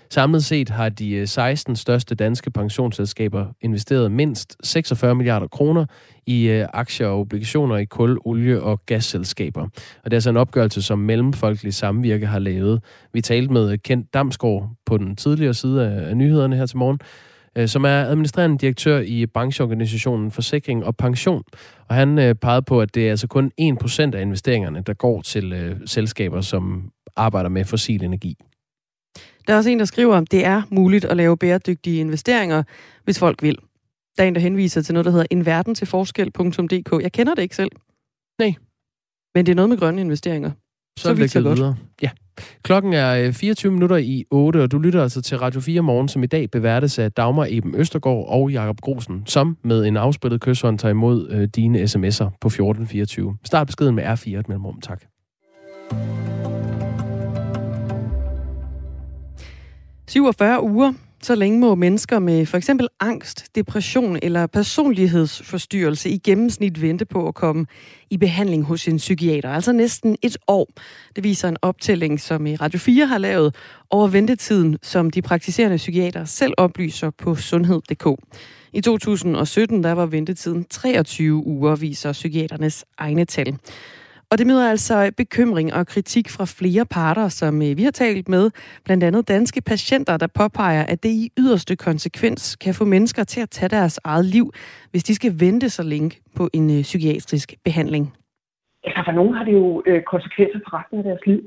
B: Samlet set har de øh, 16 største danske pensionsselskaber investeret mindst 46 milliarder kroner i øh, aktier og obligationer i kul, olie og gasselskaber. Og det er altså en opgørelse, som Mellemfolkelig Samvirke har lavet. Vi talte med øh, Kent Damsgaard på den tidligere side af nyhederne her til morgen, øh, som er administrerende direktør i brancheorganisationen Forsikring og Pension. Og han pegede på, at det er altså kun 1% af investeringerne, der går til selskaber, som arbejder med fossil energi.
A: Der er også en, der skriver, at det er muligt at lave bæredygtige investeringer, hvis folk vil. Der er en, der henviser til noget, der hedder enverdentilforskel.dk. Jeg kender det ikke selv.
B: Nej.
A: Men det er noget med grønne investeringer.
B: Så, så vidt så godt. Videre. Ja. Klokken er 24 øh, minutter i 8, og du lytter altså til Radio 4 Morgen, som i dag beværtes af Dagmar Eben Østergaard og Jakob Grosen, som med en afspillet kysshånd tager imod øh, dine sms'er på 1424. Start beskeden med R4 et mellemrum. Tak.
A: 47 uger, så længe må mennesker med for eksempel angst, depression eller personlighedsforstyrrelse i gennemsnit vente på at komme i behandling hos en psykiater. Altså næsten et år. Det viser en optælling, som Radio 4 har lavet over ventetiden, som de praktiserende psykiater selv oplyser på sundhed.dk. I 2017 der var ventetiden 23 uger, viser psykiaternes egne tal. Og det møder altså bekymring og kritik fra flere parter, som øh, vi har talt med, blandt andet danske patienter, der påpeger, at det i yderste konsekvens kan få mennesker til at tage deres eget liv, hvis de skal vente så længe på en øh, psykiatrisk behandling.
M: Ja, for nogen har det jo øh, konsekvenser for resten af deres liv.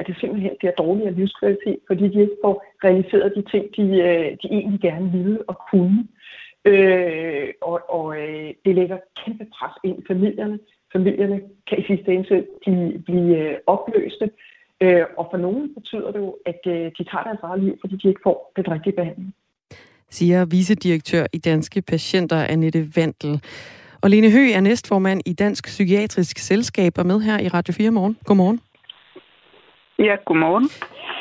M: at det simpelthen bliver dårligere livskvalitet, fordi de ikke får realiseret de ting, de, de egentlig gerne ville og kunne. Øh, og og øh, det lægger kæmpe pres ind i familierne, familierne kan i sidste ende de blive øh, opløste. Øh, og for nogen betyder det jo, at øh, de tager deres eget liv, fordi de ikke får den rigtige behandling.
A: Siger vicedirektør i Danske Patienter, Annette Vandel. Og Lene Høgh er næstformand i Dansk Psykiatrisk Selskab og med her i Radio 4 morgen. Godmorgen.
P: Ja, godmorgen.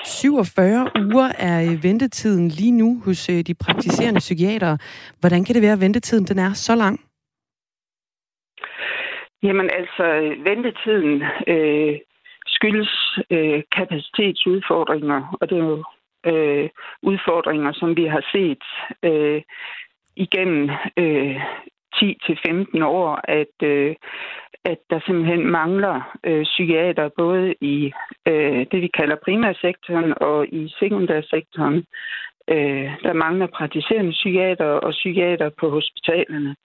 A: 47 uger er ventetiden lige nu hos de praktiserende psykiatere. Hvordan kan det være, at ventetiden den er så lang?
P: Jamen altså, ventetiden øh, skyldes øh, kapacitetsudfordringer, og det er jo øh, udfordringer, som vi har set øh, igennem øh, 10-15 år, at, øh, at der simpelthen mangler øh, psykiater både i øh, det, vi kalder primærsektoren og i sekundærsektoren. Øh, der mangler praktiserende psykiater og psykiater på hospitalerne.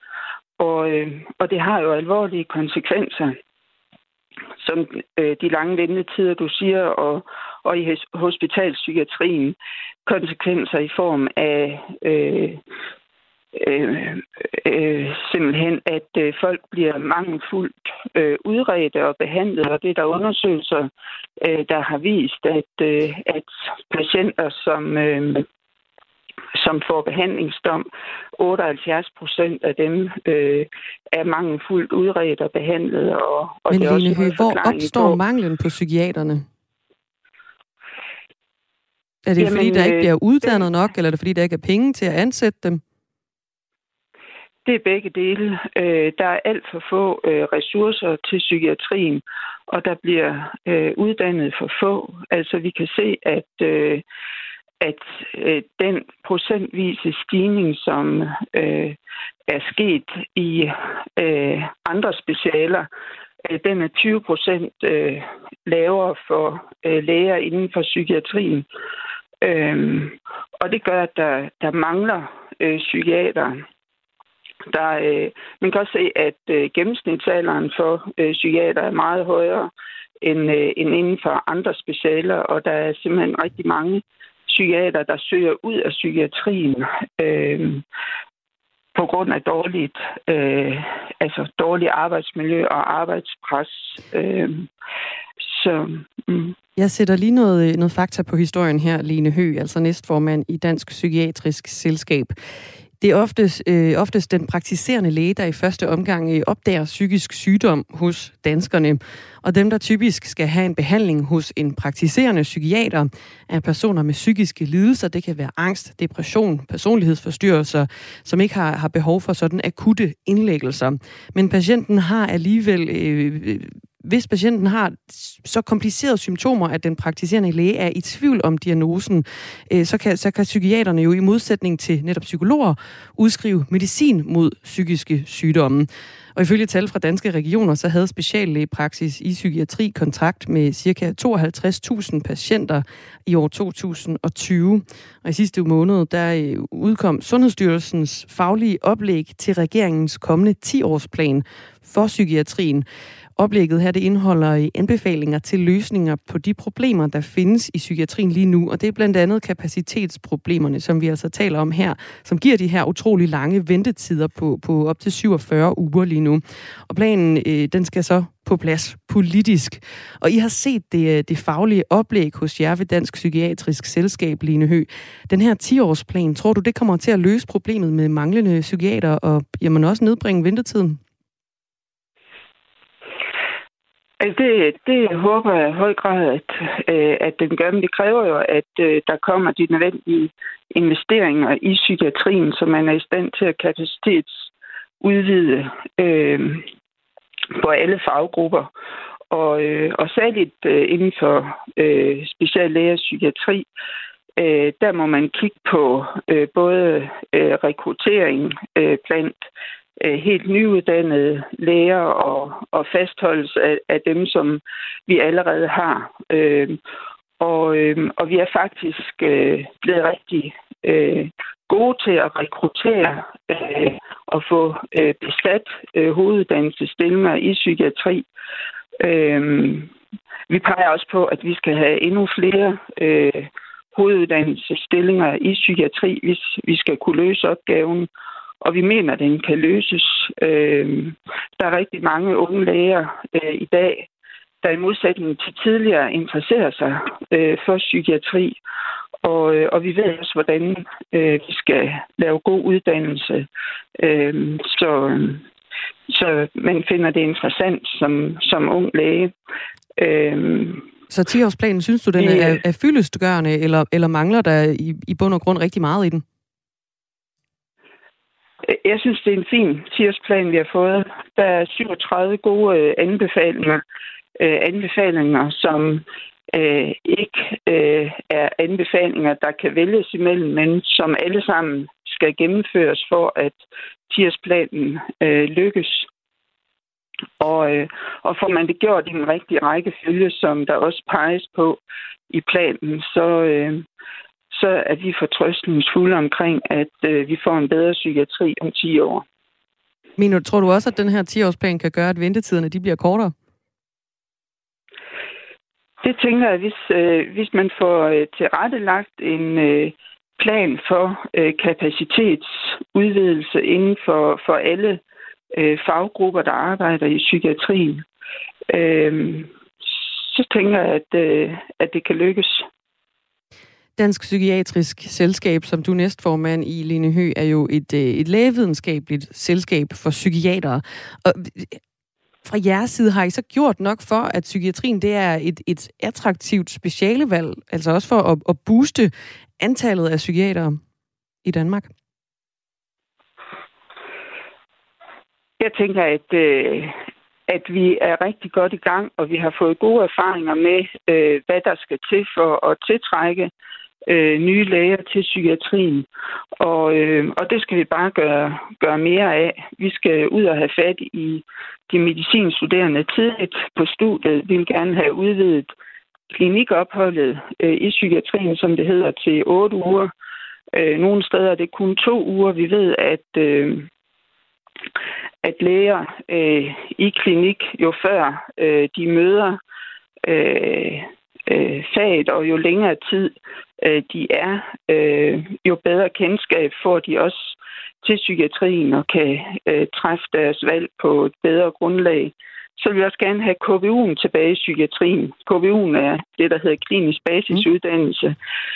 P: Og, øh, og det har jo alvorlige konsekvenser, som øh, de lange ventetider, du siger, og, og i hospitalpsykiatrien, konsekvenser i form af øh, øh, øh, simpelthen, at øh, folk bliver mangelfuldt øh, udredt og behandlet, og det er der undersøgelser, øh, der har vist, at, øh, at patienter, som øh, som får behandlingsdom. 78 procent af dem øh, er mangelfuldt udredt og behandlet. Og, og
A: Men Lene Høgh, hvor opstår på... manglen på psykiaterne? Er det Jamen, fordi, der ikke bliver uddannet nok, eller er det fordi, der ikke er penge til at ansætte dem?
P: Det er begge dele. Øh, der er alt for få øh, ressourcer til psykiatrien, og der bliver øh, uddannet for få. Altså vi kan se, at øh, at øh, den procentvise stigning, som øh, er sket i øh, andre specialer, øh, den er 20 procent øh, lavere for øh, læger inden for psykiatrien. Øh, og det gør, at der, der mangler øh, psykiater. Der, øh, man kan også se, at øh, gennemsnitsalderen for øh, psykiater er meget højere end, øh, end inden for andre specialer, og der er simpelthen rigtig mange psykiater, der søger ud af psykiatrien øh, på grund af dårligt, øh, altså dårligt arbejdsmiljø og arbejdspres. Øh,
A: så, mm. Jeg sætter lige noget, noget fakta på historien her, Lene Hø, altså næstformand i Dansk Psykiatrisk Selskab. Det er oftest, øh, oftest den praktiserende læge, der i første omgang øh, opdager psykisk sygdom hos danskerne. Og dem, der typisk skal have en behandling hos en praktiserende psykiater, er personer med psykiske lidelser. Det kan være angst, depression, personlighedsforstyrrelser, som ikke har, har behov for sådan akutte indlæggelser. Men patienten har alligevel øh, hvis patienten har så komplicerede symptomer, at den praktiserende læge er i tvivl om diagnosen, øh, så, kan, så kan psykiaterne jo i modsætning til netop psykologer udskrive medicin mod psykiske sygdomme. Og ifølge tal fra danske regioner, så havde speciallægepraksis i psykiatri kontrakt med ca. 52.000 patienter i år 2020. Og i sidste måned, der øh, udkom Sundhedsstyrelsens faglige oplæg til regeringens kommende 10-årsplan for psykiatrien. Oplægget her det indeholder øh, anbefalinger til løsninger på de problemer, der findes i psykiatrien lige nu, og det er blandt andet kapacitetsproblemerne, som vi altså taler om her, som giver de her utrolig lange ventetider på, på op til 47 uger lige nu. Og planen, øh, den skal så på plads politisk. Og I har set det, øh, det faglige oplæg hos jer ved Dansk Psykiatrisk Selskab, Line Hø. Den her 10-årsplan, tror du, det kommer til at løse problemet med manglende psykiater og jamen også nedbringe ventetiden?
P: Altså det, det håber jeg i høj grad, at, øh, at den gør, men det kræver jo, at øh, der kommer de nødvendige investeringer i psykiatrien, så man er i stand til at kapacitetsudvide øh, på alle faggrupper. Og, øh, og særligt øh, inden for øh, speciallæger psykiatri, øh, der må man kigge på øh, både øh, rekruttering øh, blandt Øh, helt nyuddannede læger og, og fastholdelse af, af dem, som vi allerede har. Øh, og, øh, og vi er faktisk øh, blevet rigtig øh, gode til at rekruttere øh, og få øh, besat øh, hoveduddannelsesstillinger i psykiatri. Øh, vi peger også på, at vi skal have endnu flere øh, hoveduddannelsesstillinger i psykiatri, hvis vi skal kunne løse opgaven og vi mener, at den kan løses. Øh, der er rigtig mange unge læger øh, i dag, der i modsætning til tidligere interesserer sig øh, for psykiatri. Og, øh, og vi ved også, hvordan øh, vi skal lave god uddannelse. Øh, så, så man finder det interessant som, som ung læge. Øh,
A: så 10-årsplanen, synes du, den er, er fyldestgørende, eller, eller mangler der i, i bund og grund rigtig meget i den?
P: Jeg synes, det er en fin tiersplan, vi har fået. Der er 37 gode øh, anbefalinger, øh, anbefalinger som øh, ikke øh, er anbefalinger, der kan vælges imellem, men som alle sammen skal gennemføres for, at tirsplanen øh, lykkes. Og, øh, og får man det gjort i den rigtige rækkefølge, som der også peges på i planen, så, øh, så er vi fortrøstningsfulde omkring, at øh, vi får en bedre psykiatri om 10 år.
A: Men tror du også, at den her 10-årsplan kan gøre, at ventetiderne de bliver kortere?
P: Det tænker jeg, hvis, øh, hvis man får øh, tilrettelagt en øh, plan for øh, kapacitetsudvidelse inden for, for alle øh, faggrupper, der arbejder i psykiatrien, øh, så tænker jeg, at, øh, at det kan lykkes.
A: Dansk Psykiatrisk Selskab, som du næstformand i, Lene Hø, er jo et, øh, et lægevidenskabeligt selskab for psykiatere. Og fra jeres side har I så gjort nok for, at psykiatrien det er et, et attraktivt specialevalg, altså også for at, at booste antallet af psykiatere i Danmark?
P: Jeg tænker, at, øh, at vi er rigtig godt i gang, og vi har fået gode erfaringer med, øh, hvad der skal til for at tiltrække øh, nye læger til psykiatrien. Og, øh, og det skal vi bare gøre, gøre mere af. Vi skal ud og have fat i de medicinstuderende tidligt på studiet. Vi vil gerne have udvidet klinikopholdet øh, i psykiatrien, som det hedder, til otte uger. Øh, nogle steder er det kun to uger. Vi ved, at, øh, at læger øh, i klinik jo før øh, de møder øh, øh, faget, og jo længere tid øh, de er, øh, jo bedre kendskab får de også til psykiatrien og kan øh, træffe deres valg på et bedre grundlag. så vil vi også gerne have KVU'en tilbage i psykiatrien. KVU'en er det, der hedder klinisk basisuddannelse,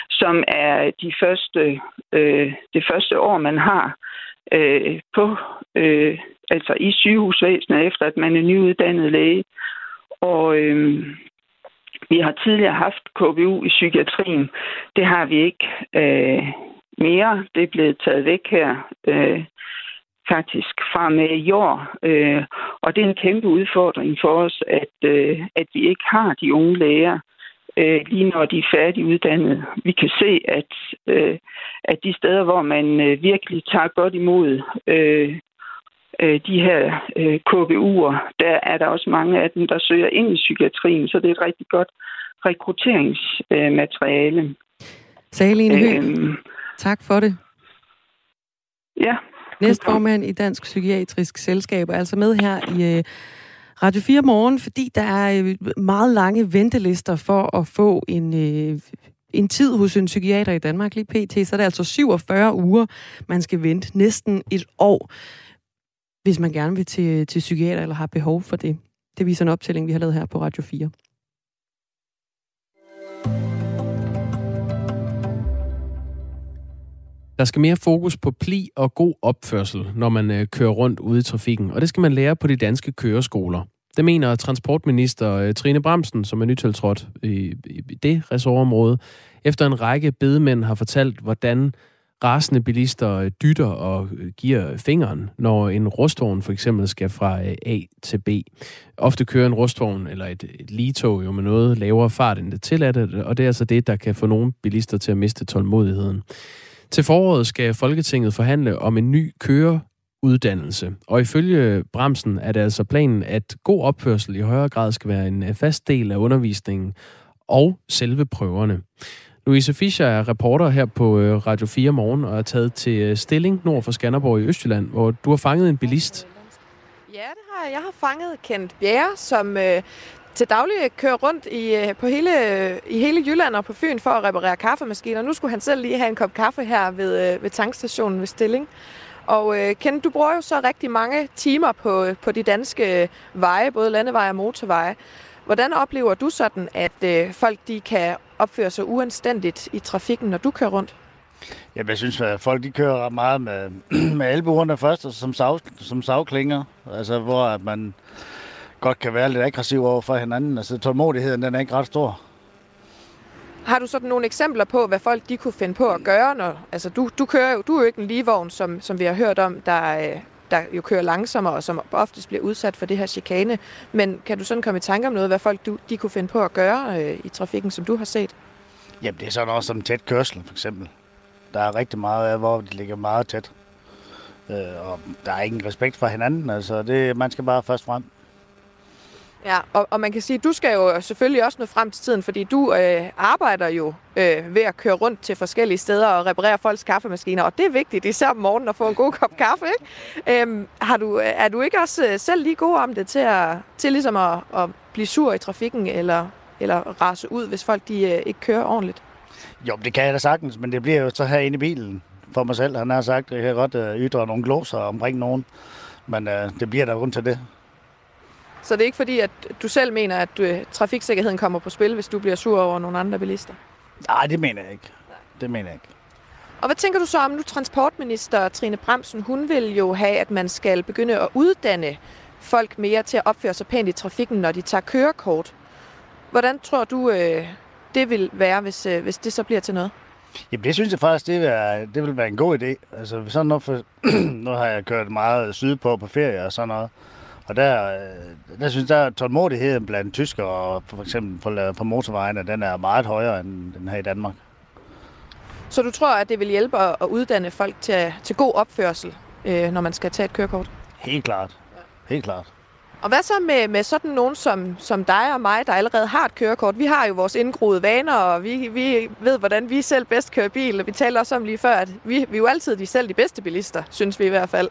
P: som er de første, øh, det første år, man har øh, på, øh, altså i sygehusvæsenet, efter at man er nyuddannet læge. Og øh, vi har tidligere haft KVU i psykiatrien. Det har vi ikke øh, mere. Det er blevet taget væk her øh, faktisk fra med i år. Øh, og det er en kæmpe udfordring for os, at, øh, at vi ikke har de unge læger, øh, lige når de er færdiguddannede. Vi kan se, at, øh, at de steder, hvor man øh, virkelig tager godt imod øh, øh, de her øh, KVU'er, der er der også mange af dem, der søger ind i psykiatrien, så det er et rigtig godt rekrutteringsmateriale. Øh,
A: Saline øhm, tak for det.
P: Ja.
A: Næstformand i Dansk Psykiatrisk Selskab er altså med her i øh, Radio 4 morgen, fordi der er øh, meget lange ventelister for at få en, øh, en tid hos en psykiater i Danmark lige pt. Så er det altså 47 uger, man skal vente næsten et år hvis man gerne vil til, til psykiater eller har behov for det. Det viser en optælling, vi har lavet her på Radio 4.
B: Der skal mere fokus på pli og god opførsel, når man øh, kører rundt ude i trafikken, og det skal man lære på de danske køreskoler. Det mener transportminister øh, Trine Bramsen, som er nytiltrådt i, i det ressortområde, efter en række bedemænd har fortalt, hvordan rasende bilister øh, dytter og øh, giver fingeren, når en rustvogn for eksempel skal fra øh, A til B. Ofte kører en rustvogn eller et, et ligetog jo med noget lavere fart end det tilladte, og det er altså det, der kan få nogle bilister til at miste tålmodigheden. Til foråret skal Folketinget forhandle om en ny køreuddannelse, og ifølge Bremsen er det altså planen, at god opførsel i højere grad skal være en fast del af undervisningen og selve prøverne. Louise Fischer er reporter her på øh, Radio 4 Morgen og er taget til øh, Stilling nord for Skanderborg i Østjylland, hvor du har fanget en bilist.
Q: Ja, det har jeg. Jeg har fanget Kent Bjerre, som øh, til daglig kører rundt i, øh, på hele, i hele Jylland og på Fyn for at reparere kaffemaskiner. Nu skulle han selv lige have en kop kaffe her ved, ved tankstationen ved Stilling. Og øh, Kent, du bruger jo så rigtig mange timer på, på de danske veje, både landeveje og motorveje. Hvordan oplever du sådan, at øh, folk de kan opføre sig uanstændigt i trafikken, når du kører rundt?
R: Jamen, jeg synes, at folk de kører meget med, med albuerne først, og som, sav, som savklinger. Altså, hvor man godt kan være lidt aggressiv over for hinanden. Altså, tålmodigheden den er ikke ret stor.
Q: Har du sådan nogle eksempler på, hvad folk de kunne finde på at gøre? Når, altså, du, du, kører jo, du er jo ikke en ligevogn, som, som vi har hørt om, der, øh, der jo kører langsommere, og som oftest bliver udsat for det her chikane. Men kan du sådan komme i tanke om noget, hvad folk du, de kunne finde på at gøre øh, i trafikken, som du har set?
R: Jamen, det er sådan også som tæt kørsel, for eksempel. Der er rigtig meget af, hvor de ligger meget tæt. Øh, og der er ingen respekt for hinanden. Altså, det, man skal bare først frem.
Q: Ja, og, og man kan sige, at du skal jo selvfølgelig også nå frem til tiden, fordi du øh, arbejder jo øh, ved at køre rundt til forskellige steder og reparere folks kaffemaskiner, og det er vigtigt, især om morgenen at få en god kop kaffe. Ikke? Øhm, har du, er du ikke også øh, selv lige god om det til, at, til ligesom at, at blive sur i trafikken, eller, eller rase ud, hvis folk de, øh, ikke kører ordentligt?
R: Jo, det kan jeg da sagtens, men det bliver jo så her inde i bilen for mig selv. Han har sagt, at jeg kan godt øh, ytre nogle gloser omkring nogen, men øh, det bliver der rundt til det.
Q: Så det er ikke fordi, at du selv mener, at du, øh, trafiksikkerheden kommer på spil, hvis du bliver sur over nogle andre bilister?
R: Nej, det mener jeg ikke. Det mener jeg ikke.
Q: Og hvad tænker du så om nu transportminister Trine Bremsen? Hun vil jo have, at man skal begynde at uddanne folk mere til at opføre sig pænt i trafikken, når de tager kørekort. Hvordan tror du, øh, det vil være, hvis, øh, hvis det så bliver til noget?
R: Jamen det synes jeg faktisk, det vil være, det vil være en god idé. Altså sådan noget for, nu har jeg kørt meget sydpå på ferie og sådan noget. Og der, øh, der synes jeg, at tålmodigheden blandt tyskere og for eksempel på, på motorvejene, den er meget højere end den her i Danmark.
Q: Så du tror, at det vil hjælpe at uddanne folk til, til god opførsel, øh, når man skal tage et kørekort?
R: Helt klart. Helt klart.
Q: Og hvad så med, med sådan nogen som, som dig og mig, der allerede har et kørekort? Vi har jo vores indgroede vaner, og vi, vi ved, hvordan vi selv bedst kører bil. Vi talte også om lige før, at vi, vi er jo altid de selv de bedste bilister, synes vi i hvert fald.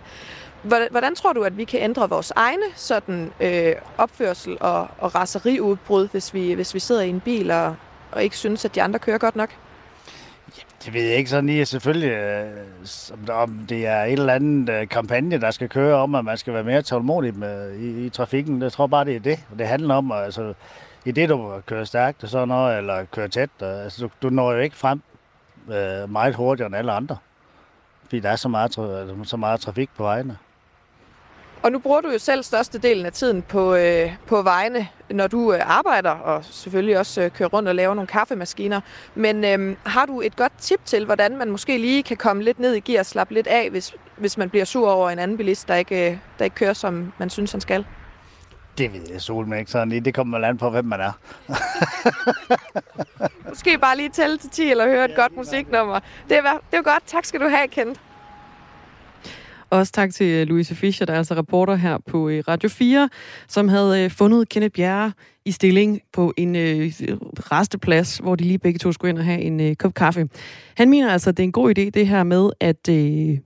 Q: Hvordan tror du, at vi kan ændre vores egne sådan, øh, opførsel og, og raseriudbrud, hvis vi, hvis vi sidder i en bil og, og ikke synes, at de andre kører godt nok?
R: Det ved jeg ikke sådan lige. Selvfølgelig, øh, om det er et eller andet øh, kampagne, der skal køre om, at man skal være mere tålmodig med, i, i trafikken. Jeg tror bare, det er det. Det handler om, altså, i det, du kører stærkt og sådan noget, eller kører tæt, øh, altså, du, du når jo ikke frem øh, meget hurtigere end alle andre. Fordi der er så meget, så meget trafik på vejene.
Q: Og nu bruger du jo selv størstedelen af tiden på, øh, på vejene, når du øh, arbejder, og selvfølgelig også øh, kører rundt og laver nogle kaffemaskiner. Men øh, har du et godt tip til, hvordan man måske lige kan komme lidt ned i gear og slappe lidt af, hvis, hvis man bliver sur over en anden bilist, der ikke, øh, der ikke kører, som man synes, han skal?
R: Det ved jeg sol ikke sådan lige. Det kommer man an på, hvem man er.
Q: Måske bare lige tælle til 10 eller høre et ja, godt musiknummer. Det er, det er godt. Tak skal du have, Kent.
A: Også tak til øh, Louise Fischer, der er altså reporter her på øh, Radio 4, som havde øh, fundet Kenneth Bjerre i stilling på en øh, resteplads, hvor de lige begge to skulle ind og have en øh, kop kaffe. Han mener altså, at det er en god idé, det her med, at øh,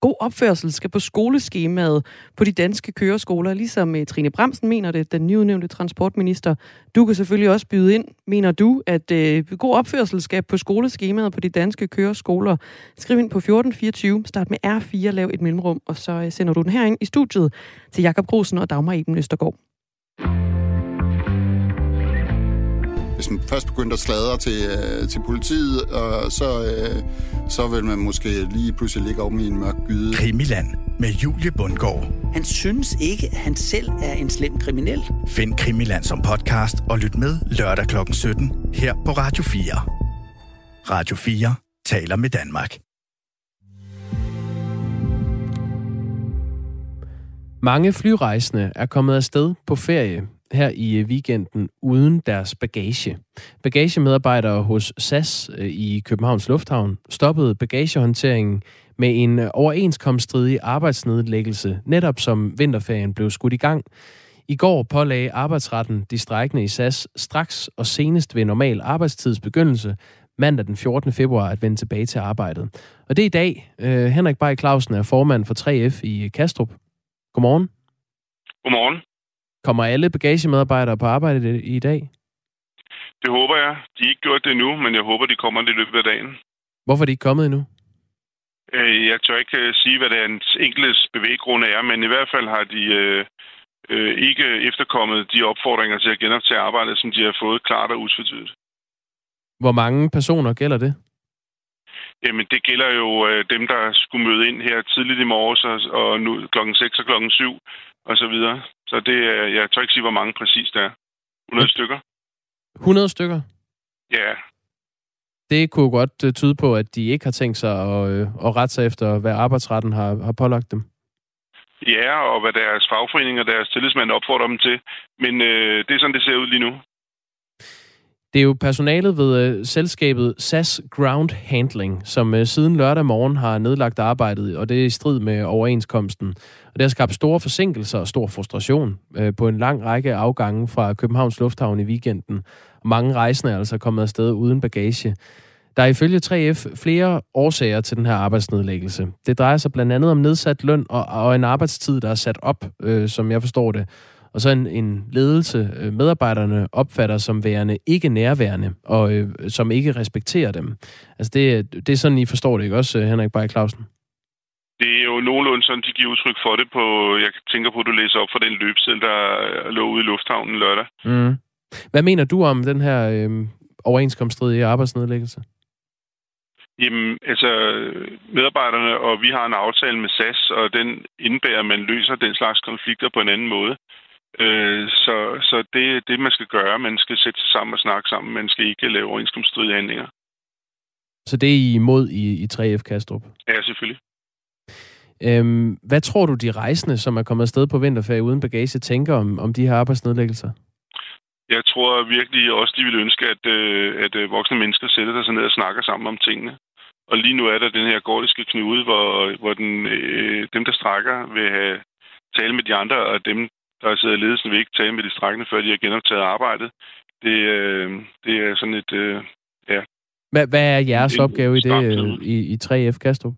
A: god opførsel skal på skoleskemaet på de danske køreskoler, ligesom øh, Trine Bremsen mener det, den nyudnævnte transportminister. Du kan selvfølgelig også byde ind. Mener du, at øh, god opførsel skal på skoleskemaet på de danske køreskoler? Skriv ind på 1424, start med R4, lav et mellemrum, og så øh, sender du den herind i studiet til Jakob Grosen og Dagmar Eben Østergaard.
S: Hvis man først begyndte at sladre til, øh, til politiet, og så, øh, så vil man måske lige pludselig ligge om i en mørk gyde.
T: Krimiland med Julie Bundgaard.
U: Han synes ikke, at han selv er en slem kriminel.
T: Find Krimiland som podcast og lyt med lørdag kl. 17 her på Radio 4. Radio 4 taler med Danmark.
B: Mange flyrejsende er kommet afsted på ferie her i weekenden uden deres bagage. Bagagemedarbejdere hos SAS øh, i Københavns Lufthavn stoppede bagagehåndteringen med en overenskomststridig arbejdsnedlæggelse, netop som vinterferien blev skudt i gang. I går pålagde arbejdsretten de strækkende i SAS straks og senest ved normal arbejdstidsbegyndelse mandag den 14. februar at vende tilbage til arbejdet. Og det er i dag. Øh, Henrik Bay Clausen er formand for 3F i Kastrup. Godmorgen.
V: Godmorgen.
B: Kommer alle bagagemedarbejdere på arbejde i dag?
V: Det håber jeg. De har ikke gjort det endnu, men jeg håber, de kommer i løbet af dagen.
B: Hvorfor er de ikke kommet endnu?
V: Øh, jeg tør ikke øh, sige, hvad det er en enkeltes bevæggrunde er, men i hvert fald har de øh, øh, ikke efterkommet de opfordringer til at genoptage arbejdet, som de har fået klart og utvetydigt.
B: Hvor mange personer gælder det?
V: Jamen, det gælder jo øh, dem, der skulle møde ind her tidligt i morges og, og nu klokken 6 og klokken 7 og så videre. Så det, jeg tør ikke sige, hvor mange præcis der er. 100 stykker.
B: 100 stykker?
V: Ja.
B: Det kunne godt uh, tyde på, at de ikke har tænkt sig at, uh, at rette sig efter, hvad arbejdsretten har, har pålagt dem.
V: Ja, og hvad deres fagforening og deres tillidsmænd opfordrer dem til. Men uh, det er sådan, det ser ud lige nu.
B: Det er jo personalet ved øh, selskabet SAS Ground Handling, som øh, siden lørdag morgen har nedlagt arbejdet, og det er i strid med overenskomsten. Og det har skabt store forsinkelser og stor frustration øh, på en lang række afgange fra Københavns Lufthavn i weekenden. Mange rejsende er altså kommet afsted uden bagage. Der er ifølge 3F flere årsager til den her arbejdsnedlæggelse. Det drejer sig blandt andet om nedsat løn og, og en arbejdstid, der er sat op, øh, som jeg forstår det og så en, en ledelse, øh, medarbejderne opfatter som værende ikke nærværende, og øh, som ikke respekterer dem. Altså det, det er sådan, I forstår det, ikke også, Henrik Bay Clausen?
V: Det er jo nogenlunde sådan, de giver udtryk for det på, jeg tænker på, at du læser op for den løbsel, der lå ude i lufthavnen lørdag.
B: Mm. Hvad mener du om den her øh, overenskomststridige arbejdsnedlæggelse?
V: Jamen, altså, medarbejderne og vi har en aftale med SAS, og den indebærer, at man løser den slags konflikter på en anden måde. Øh, så så det er det, man skal gøre. Man skal sætte sig sammen og snakke sammen. Man skal ikke lave overenskomststridige handlinger.
B: Så det er I imod i, i 3F Kastrup?
V: Ja, selvfølgelig.
B: Øhm, hvad tror du, de rejsende, som er kommet afsted på vinterferie uden bagage, tænker om, om de her arbejdsnedlæggelser?
V: Jeg tror virkelig også, de vil ønske, at, øh, at øh, voksne mennesker sætter sig ned og snakker sammen om tingene. Og lige nu er der den her gordiske knude, hvor, hvor den, øh, dem, der strækker, vil have tale med de andre, og dem, der sidder ledelsen, vil ikke tale med de strækkende, før de har genoptaget arbejdet. Det, øh, det er sådan et, øh, ja.
B: Hvad, hvad er jeres opgave i det øh, i, i 3F Kastrup?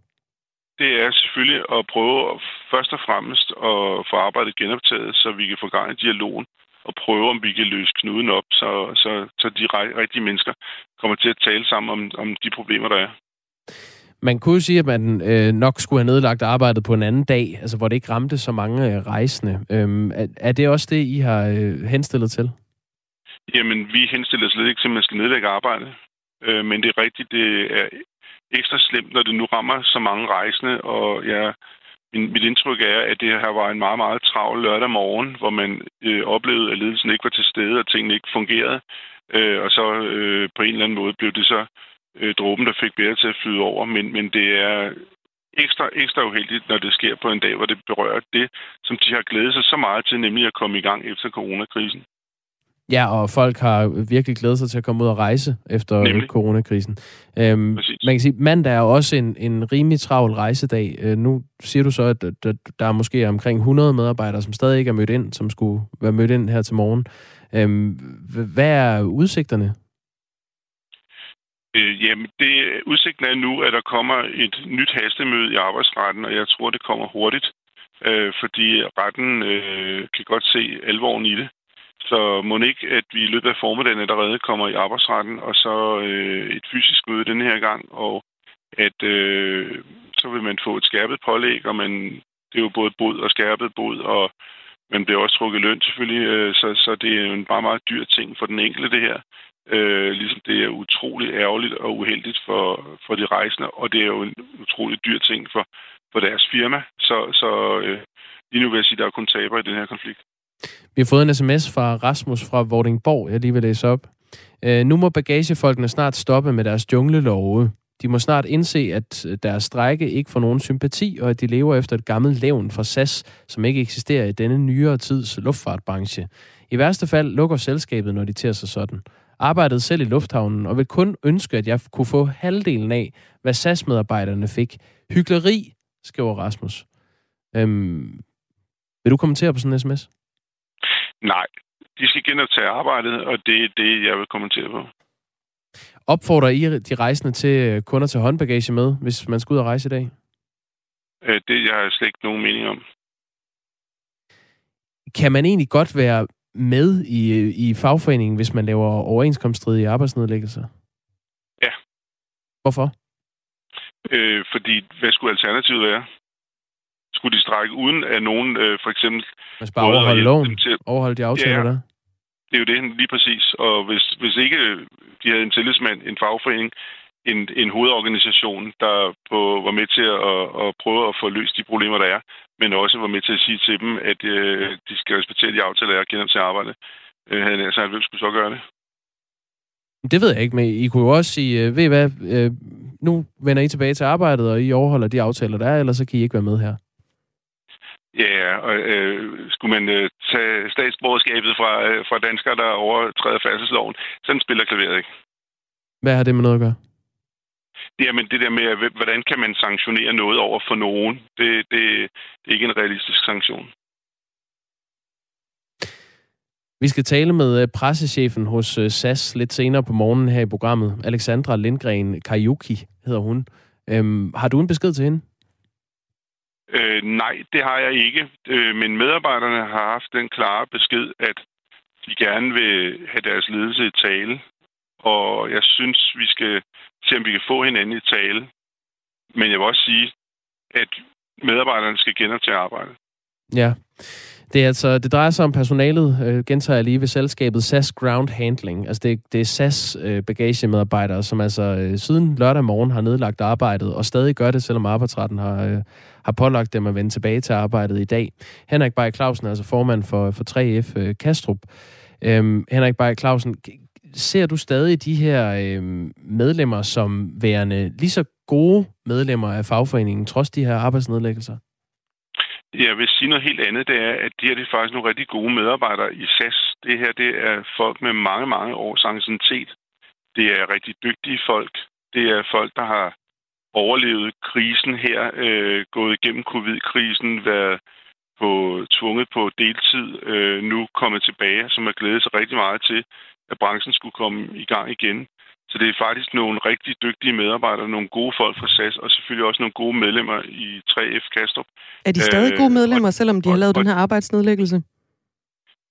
V: Det er selvfølgelig at prøve at, først og fremmest at få arbejdet genoptaget, så vi kan få gang i dialogen og prøve, om vi kan løse knuden op, så, så, så de rigtige mennesker kommer til at tale sammen om, om de problemer, der er.
B: Man kunne jo sige, at man øh, nok skulle have nedlagt arbejdet på en anden dag, altså hvor det ikke ramte så mange øh, rejsende. Øhm, er, er det også det, I har øh, henstillet til?
V: Jamen, vi henstiller slet ikke til, at man skal nedlægge arbejdet. Øh, men det er rigtigt, det er ekstra slemt, når det nu rammer så mange rejsende, og ja, min, mit indtryk er, at det her var en meget, meget travl lørdag morgen, hvor man øh, oplevede, at ledelsen ikke var til stede, og tingene ikke fungerede. Øh, og så øh, på en eller anden måde blev det så øh, dråben, der fik bedre til at flyde over. Men, men det er ekstra, ekstra uheldigt, når det sker på en dag, hvor det berører det, som de har glædet sig så meget til, nemlig at komme i gang efter coronakrisen.
B: Ja, og folk har virkelig glædet sig til at komme ud og rejse efter Nemlig. coronakrisen. Øhm, man kan sige, mandag er også en, en rimelig travl rejsedag. Øh, nu siger du så, at der, der er måske omkring 100 medarbejdere, som stadig ikke er mødt ind, som skulle være mødt ind her til morgen. Øhm, hvad er udsigterne?
V: Øh, jamen, det, udsigten er nu, at der kommer et nyt hastemøde i arbejdsretten, og jeg tror, det kommer hurtigt, øh, fordi retten øh, kan godt se alvoren i det. Så må ikke, at vi i løbet af formiddagen allerede kommer i arbejdsretten, og så øh, et fysisk møde denne her gang, og at øh, så vil man få et skærpet pålæg, og man, det er jo både bod og skærpet bod, og man bliver også trukket løn selvfølgelig, øh, så, så det er jo en bare meget dyr ting for den enkelte det her. Øh, ligesom det er utrolig ærgerligt og uheldigt for, for de rejsende, og det er jo en utrolig dyr ting for, for deres firma. Så, så øh, lige nu vil jeg sige, at der er kun taber i den her konflikt.
B: Vi har fået en sms fra Rasmus fra Vordingborg, jeg lige vil læse op. Øh, nu må bagagefolkene snart stoppe med deres junglelove. De må snart indse, at øh, deres strække ikke får nogen sympati, og at de lever efter et gammelt levn fra SAS, som ikke eksisterer i denne nyere tids luftfartbranche. I værste fald lukker selskabet, når de tager sig sådan. Arbejdede selv i lufthavnen, og vil kun ønske, at jeg kunne få halvdelen af, hvad SAS-medarbejderne fik. Hyggeleri, skriver Rasmus. Øhm, vil du kommentere på sådan en sms?
V: Nej, de skal genoptage arbejdet, og det er det, jeg vil kommentere på.
B: Opfordrer I de rejsende til øh, kunder til håndbagage med, hvis man skal ud og rejse i dag?
V: Øh, det jeg har slet ikke nogen mening om.
B: Kan man egentlig godt være med i, i fagforeningen, hvis man laver overenskomststridige arbejdsnedlæggelser?
V: Ja.
B: Hvorfor?
V: Øh, fordi, hvad skulle alternativet være? skulle de strække uden at nogen øh, for eksempel...
B: Man bare overholde loven, til... overholde de aftaler ja, der.
V: Det er jo det lige præcis. Og hvis, hvis ikke de havde en tillidsmand, en fagforening, en, en hovedorganisation, der på, var med til at, at prøve at få løst de problemer, der er, men også var med til at sige til dem, at øh, de skal respektere de aftaler, der er gennem til arbejde. Øh, havde altså, hvem skulle så gøre det?
B: Det ved jeg ikke, men I kunne jo også sige, øh, ved I hvad, øh, nu vender I tilbage til arbejdet, og I overholder de aftaler, der er, ellers så kan I ikke være med her.
V: Ja, og øh, skulle man øh, tage statsborgerskabet fra, øh, fra danskere, der overtræder færdselsloven, sådan spiller klaveret ikke.
B: Hvad har det med noget at gøre?
V: Jamen det der med, hvordan kan man sanktionere noget over for nogen, det, det, det er ikke en realistisk sanktion.
B: Vi skal tale med øh, pressechefen hos øh, SAS lidt senere på morgenen her i programmet. Alexandra Lindgren Kajuki hedder hun. Øhm, har du en besked til hende?
V: Øh, nej, det har jeg ikke. Øh, men medarbejderne har haft den klare besked, at de gerne vil have deres ledelse i tale. Og jeg synes, vi skal til om vi kan få hinanden i tale. Men jeg vil også sige, at medarbejderne skal genoptage arbejdet.
B: Ja. Det, er altså, det drejer sig om personalet, øh, gentager jeg lige ved selskabet SAS Ground Handling. Altså det, det er SAS øh, bagagemedarbejdere, som altså øh, siden lørdag morgen har nedlagt arbejdet, og stadig gør det, selvom arbejdsretten har, øh, har pålagt dem at vende tilbage til arbejdet i dag. Henrik Bayer Clausen er altså formand for, for 3F øh, Kastrup. Øhm, Henrik Bayer Clausen, ser du stadig de her øh, medlemmer som værende lige så gode medlemmer af fagforeningen, trods de her arbejdsnedlæggelser?
V: Jeg vil sige noget helt andet, det er, at de her det er faktisk nogle rigtig gode medarbejdere i SAS. Det her det er folk med mange, mange års anciennitet. Det er rigtig dygtige folk. Det er folk, der har overlevet krisen her, øh, gået igennem covid-krisen, været på, tvunget på deltid, øh, nu kommet tilbage, som er glædet sig rigtig meget til, at branchen skulle komme i gang igen. Så det er faktisk nogle rigtig dygtige medarbejdere, nogle gode folk fra SAS, og selvfølgelig også nogle gode medlemmer i 3F Kastrup.
A: Er de stadig gode øh, medlemmer, selvom de har lavet og, den her arbejdsnedlæggelse?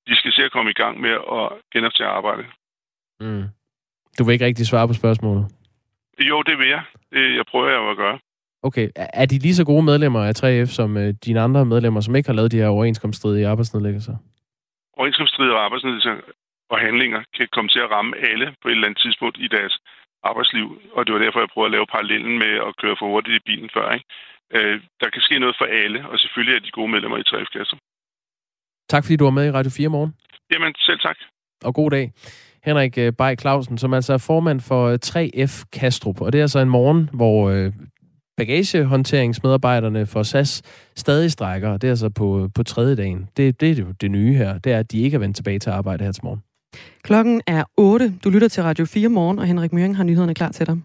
V: de skal se at komme i gang med at genoptage arbejde.
B: Mm. Du vil ikke rigtig svare på spørgsmålet?
V: Jo, det vil jeg. Det, jeg prøver jeg at gøre.
B: Okay. Er de lige så gode medlemmer af 3F som øh, dine andre medlemmer, som ikke har lavet de her overenskomststridige arbejdsnedlæggelser?
V: Overenskomststridige arbejdsnedlæggelser og handlinger kan komme til at ramme alle på et eller andet tidspunkt i deres arbejdsliv. Og det var derfor, jeg prøvede at lave parallellen med at køre for hurtigt i bilen før. Ikke? Øh, der kan ske noget for alle, og selvfølgelig er de gode medlemmer i 3F-kasser.
B: Tak fordi du var med i Radio 4 morgen.
V: Jamen, selv tak.
B: Og god dag. Henrik øh, Bay Clausen, som altså er formand for 3F øh, Kastrup. Og det er altså en morgen, hvor øh, bagagehåndteringsmedarbejderne for SAS stadig strækker. Det er altså på, på tredje dagen. Det, det er jo det nye her. Det er, at de ikke er vendt tilbage til arbejde her til morgen.
A: Klokken er 8. Du lytter til Radio 4 morgen, og Henrik Møring har nyhederne klar til dig.